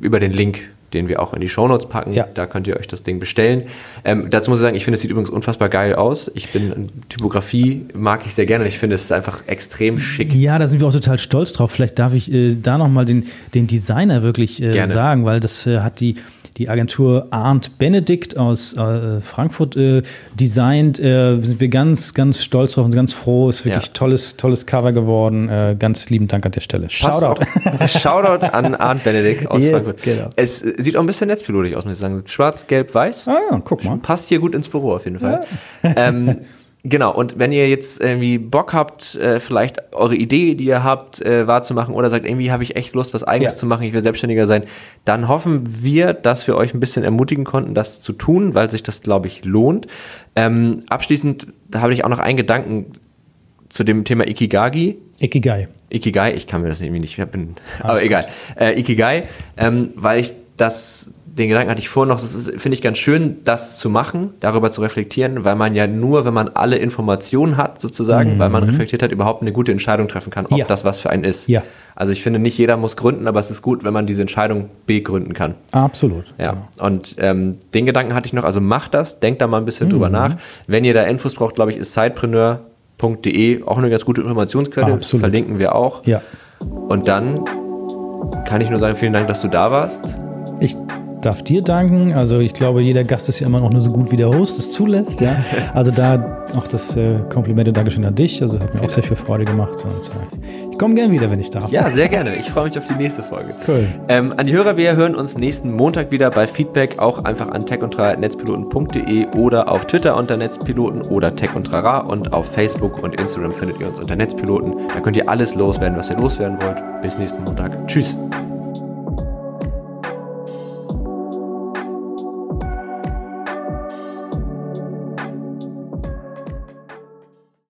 Speaker 1: über den Link den wir auch in die Shownotes packen. Ja. Da könnt ihr euch das Ding bestellen. Ähm, dazu muss ich sagen, ich finde, es sieht übrigens unfassbar geil aus. Ich bin Typografie mag ich sehr gerne. Ich finde, es ist einfach extrem schick.
Speaker 2: Ja, da sind wir auch total stolz drauf. Vielleicht darf ich äh, da nochmal den, den Designer wirklich äh, sagen, weil das äh, hat die die Agentur Arndt Benedikt aus äh, Frankfurt äh, designt. Äh, sind wir ganz, ganz stolz drauf und ganz froh. Ist wirklich ja. tolles, tolles Cover geworden. Äh, ganz lieben Dank an der Stelle.
Speaker 1: Shoutout. Shoutout an Arndt Benedikt aus yes, Frankfurt. Genau. Es sieht auch ein bisschen netzpilotig aus, muss ich sagen. Schwarz, gelb, weiß.
Speaker 2: Ah ja, guck mal.
Speaker 1: Passt hier gut ins Büro auf jeden Fall. Ja. ähm, Genau, und wenn ihr jetzt irgendwie Bock habt, äh, vielleicht eure Idee, die ihr habt, äh, wahrzumachen oder sagt, irgendwie habe ich echt Lust, was eigenes ja. zu machen, ich will selbstständiger sein, dann hoffen wir, dass wir euch ein bisschen ermutigen konnten, das zu tun, weil sich das, glaube ich, lohnt. Ähm, abschließend habe ich auch noch einen Gedanken zu dem Thema Ikigagi.
Speaker 2: Ikigai.
Speaker 1: Ikigai, ich kann mir das irgendwie nicht, ich bin, aber gut. egal. Äh, Ikigai, ähm, weil ich das den Gedanken hatte ich vorhin noch, es finde ich ganz schön, das zu machen, darüber zu reflektieren, weil man ja nur, wenn man alle Informationen hat, sozusagen, mhm. weil man mhm. reflektiert hat, überhaupt eine gute Entscheidung treffen kann, ob ja. das was für einen ist.
Speaker 2: Ja.
Speaker 1: Also ich finde, nicht jeder muss gründen, aber es ist gut, wenn man diese Entscheidung begründen kann.
Speaker 2: Absolut.
Speaker 1: Ja. Genau. Und ähm, den Gedanken hatte ich noch, also macht das, denkt da mal ein bisschen mhm. drüber nach. Wenn ihr da Infos braucht, glaube ich, ist sidepreneur.de auch eine ganz gute Informationsquelle. Absolut. Verlinken wir auch.
Speaker 2: Ja.
Speaker 1: Und dann kann ich nur sagen, vielen Dank, dass du da warst.
Speaker 2: Ich darf dir danken. Also ich glaube, jeder Gast ist ja immer noch nur so gut, wie der Host es zulässt. Ja? Also da auch das äh, Kompliment und Dankeschön an dich. Also hat mir auch sehr viel Freude gemacht. Ich komme gerne wieder, wenn ich darf.
Speaker 1: Ja, sehr gerne. Ich freue mich auf die nächste Folge.
Speaker 2: Cool.
Speaker 1: Ähm, an die Hörer, wir hören uns nächsten Montag wieder bei Feedback. Auch einfach an techundtra.netzpiloten.de oder auf Twitter unter Netzpiloten oder Tech und Trara und auf Facebook und Instagram findet ihr uns unter Netzpiloten. Da könnt ihr alles loswerden, was ihr loswerden wollt. Bis nächsten Montag. Tschüss.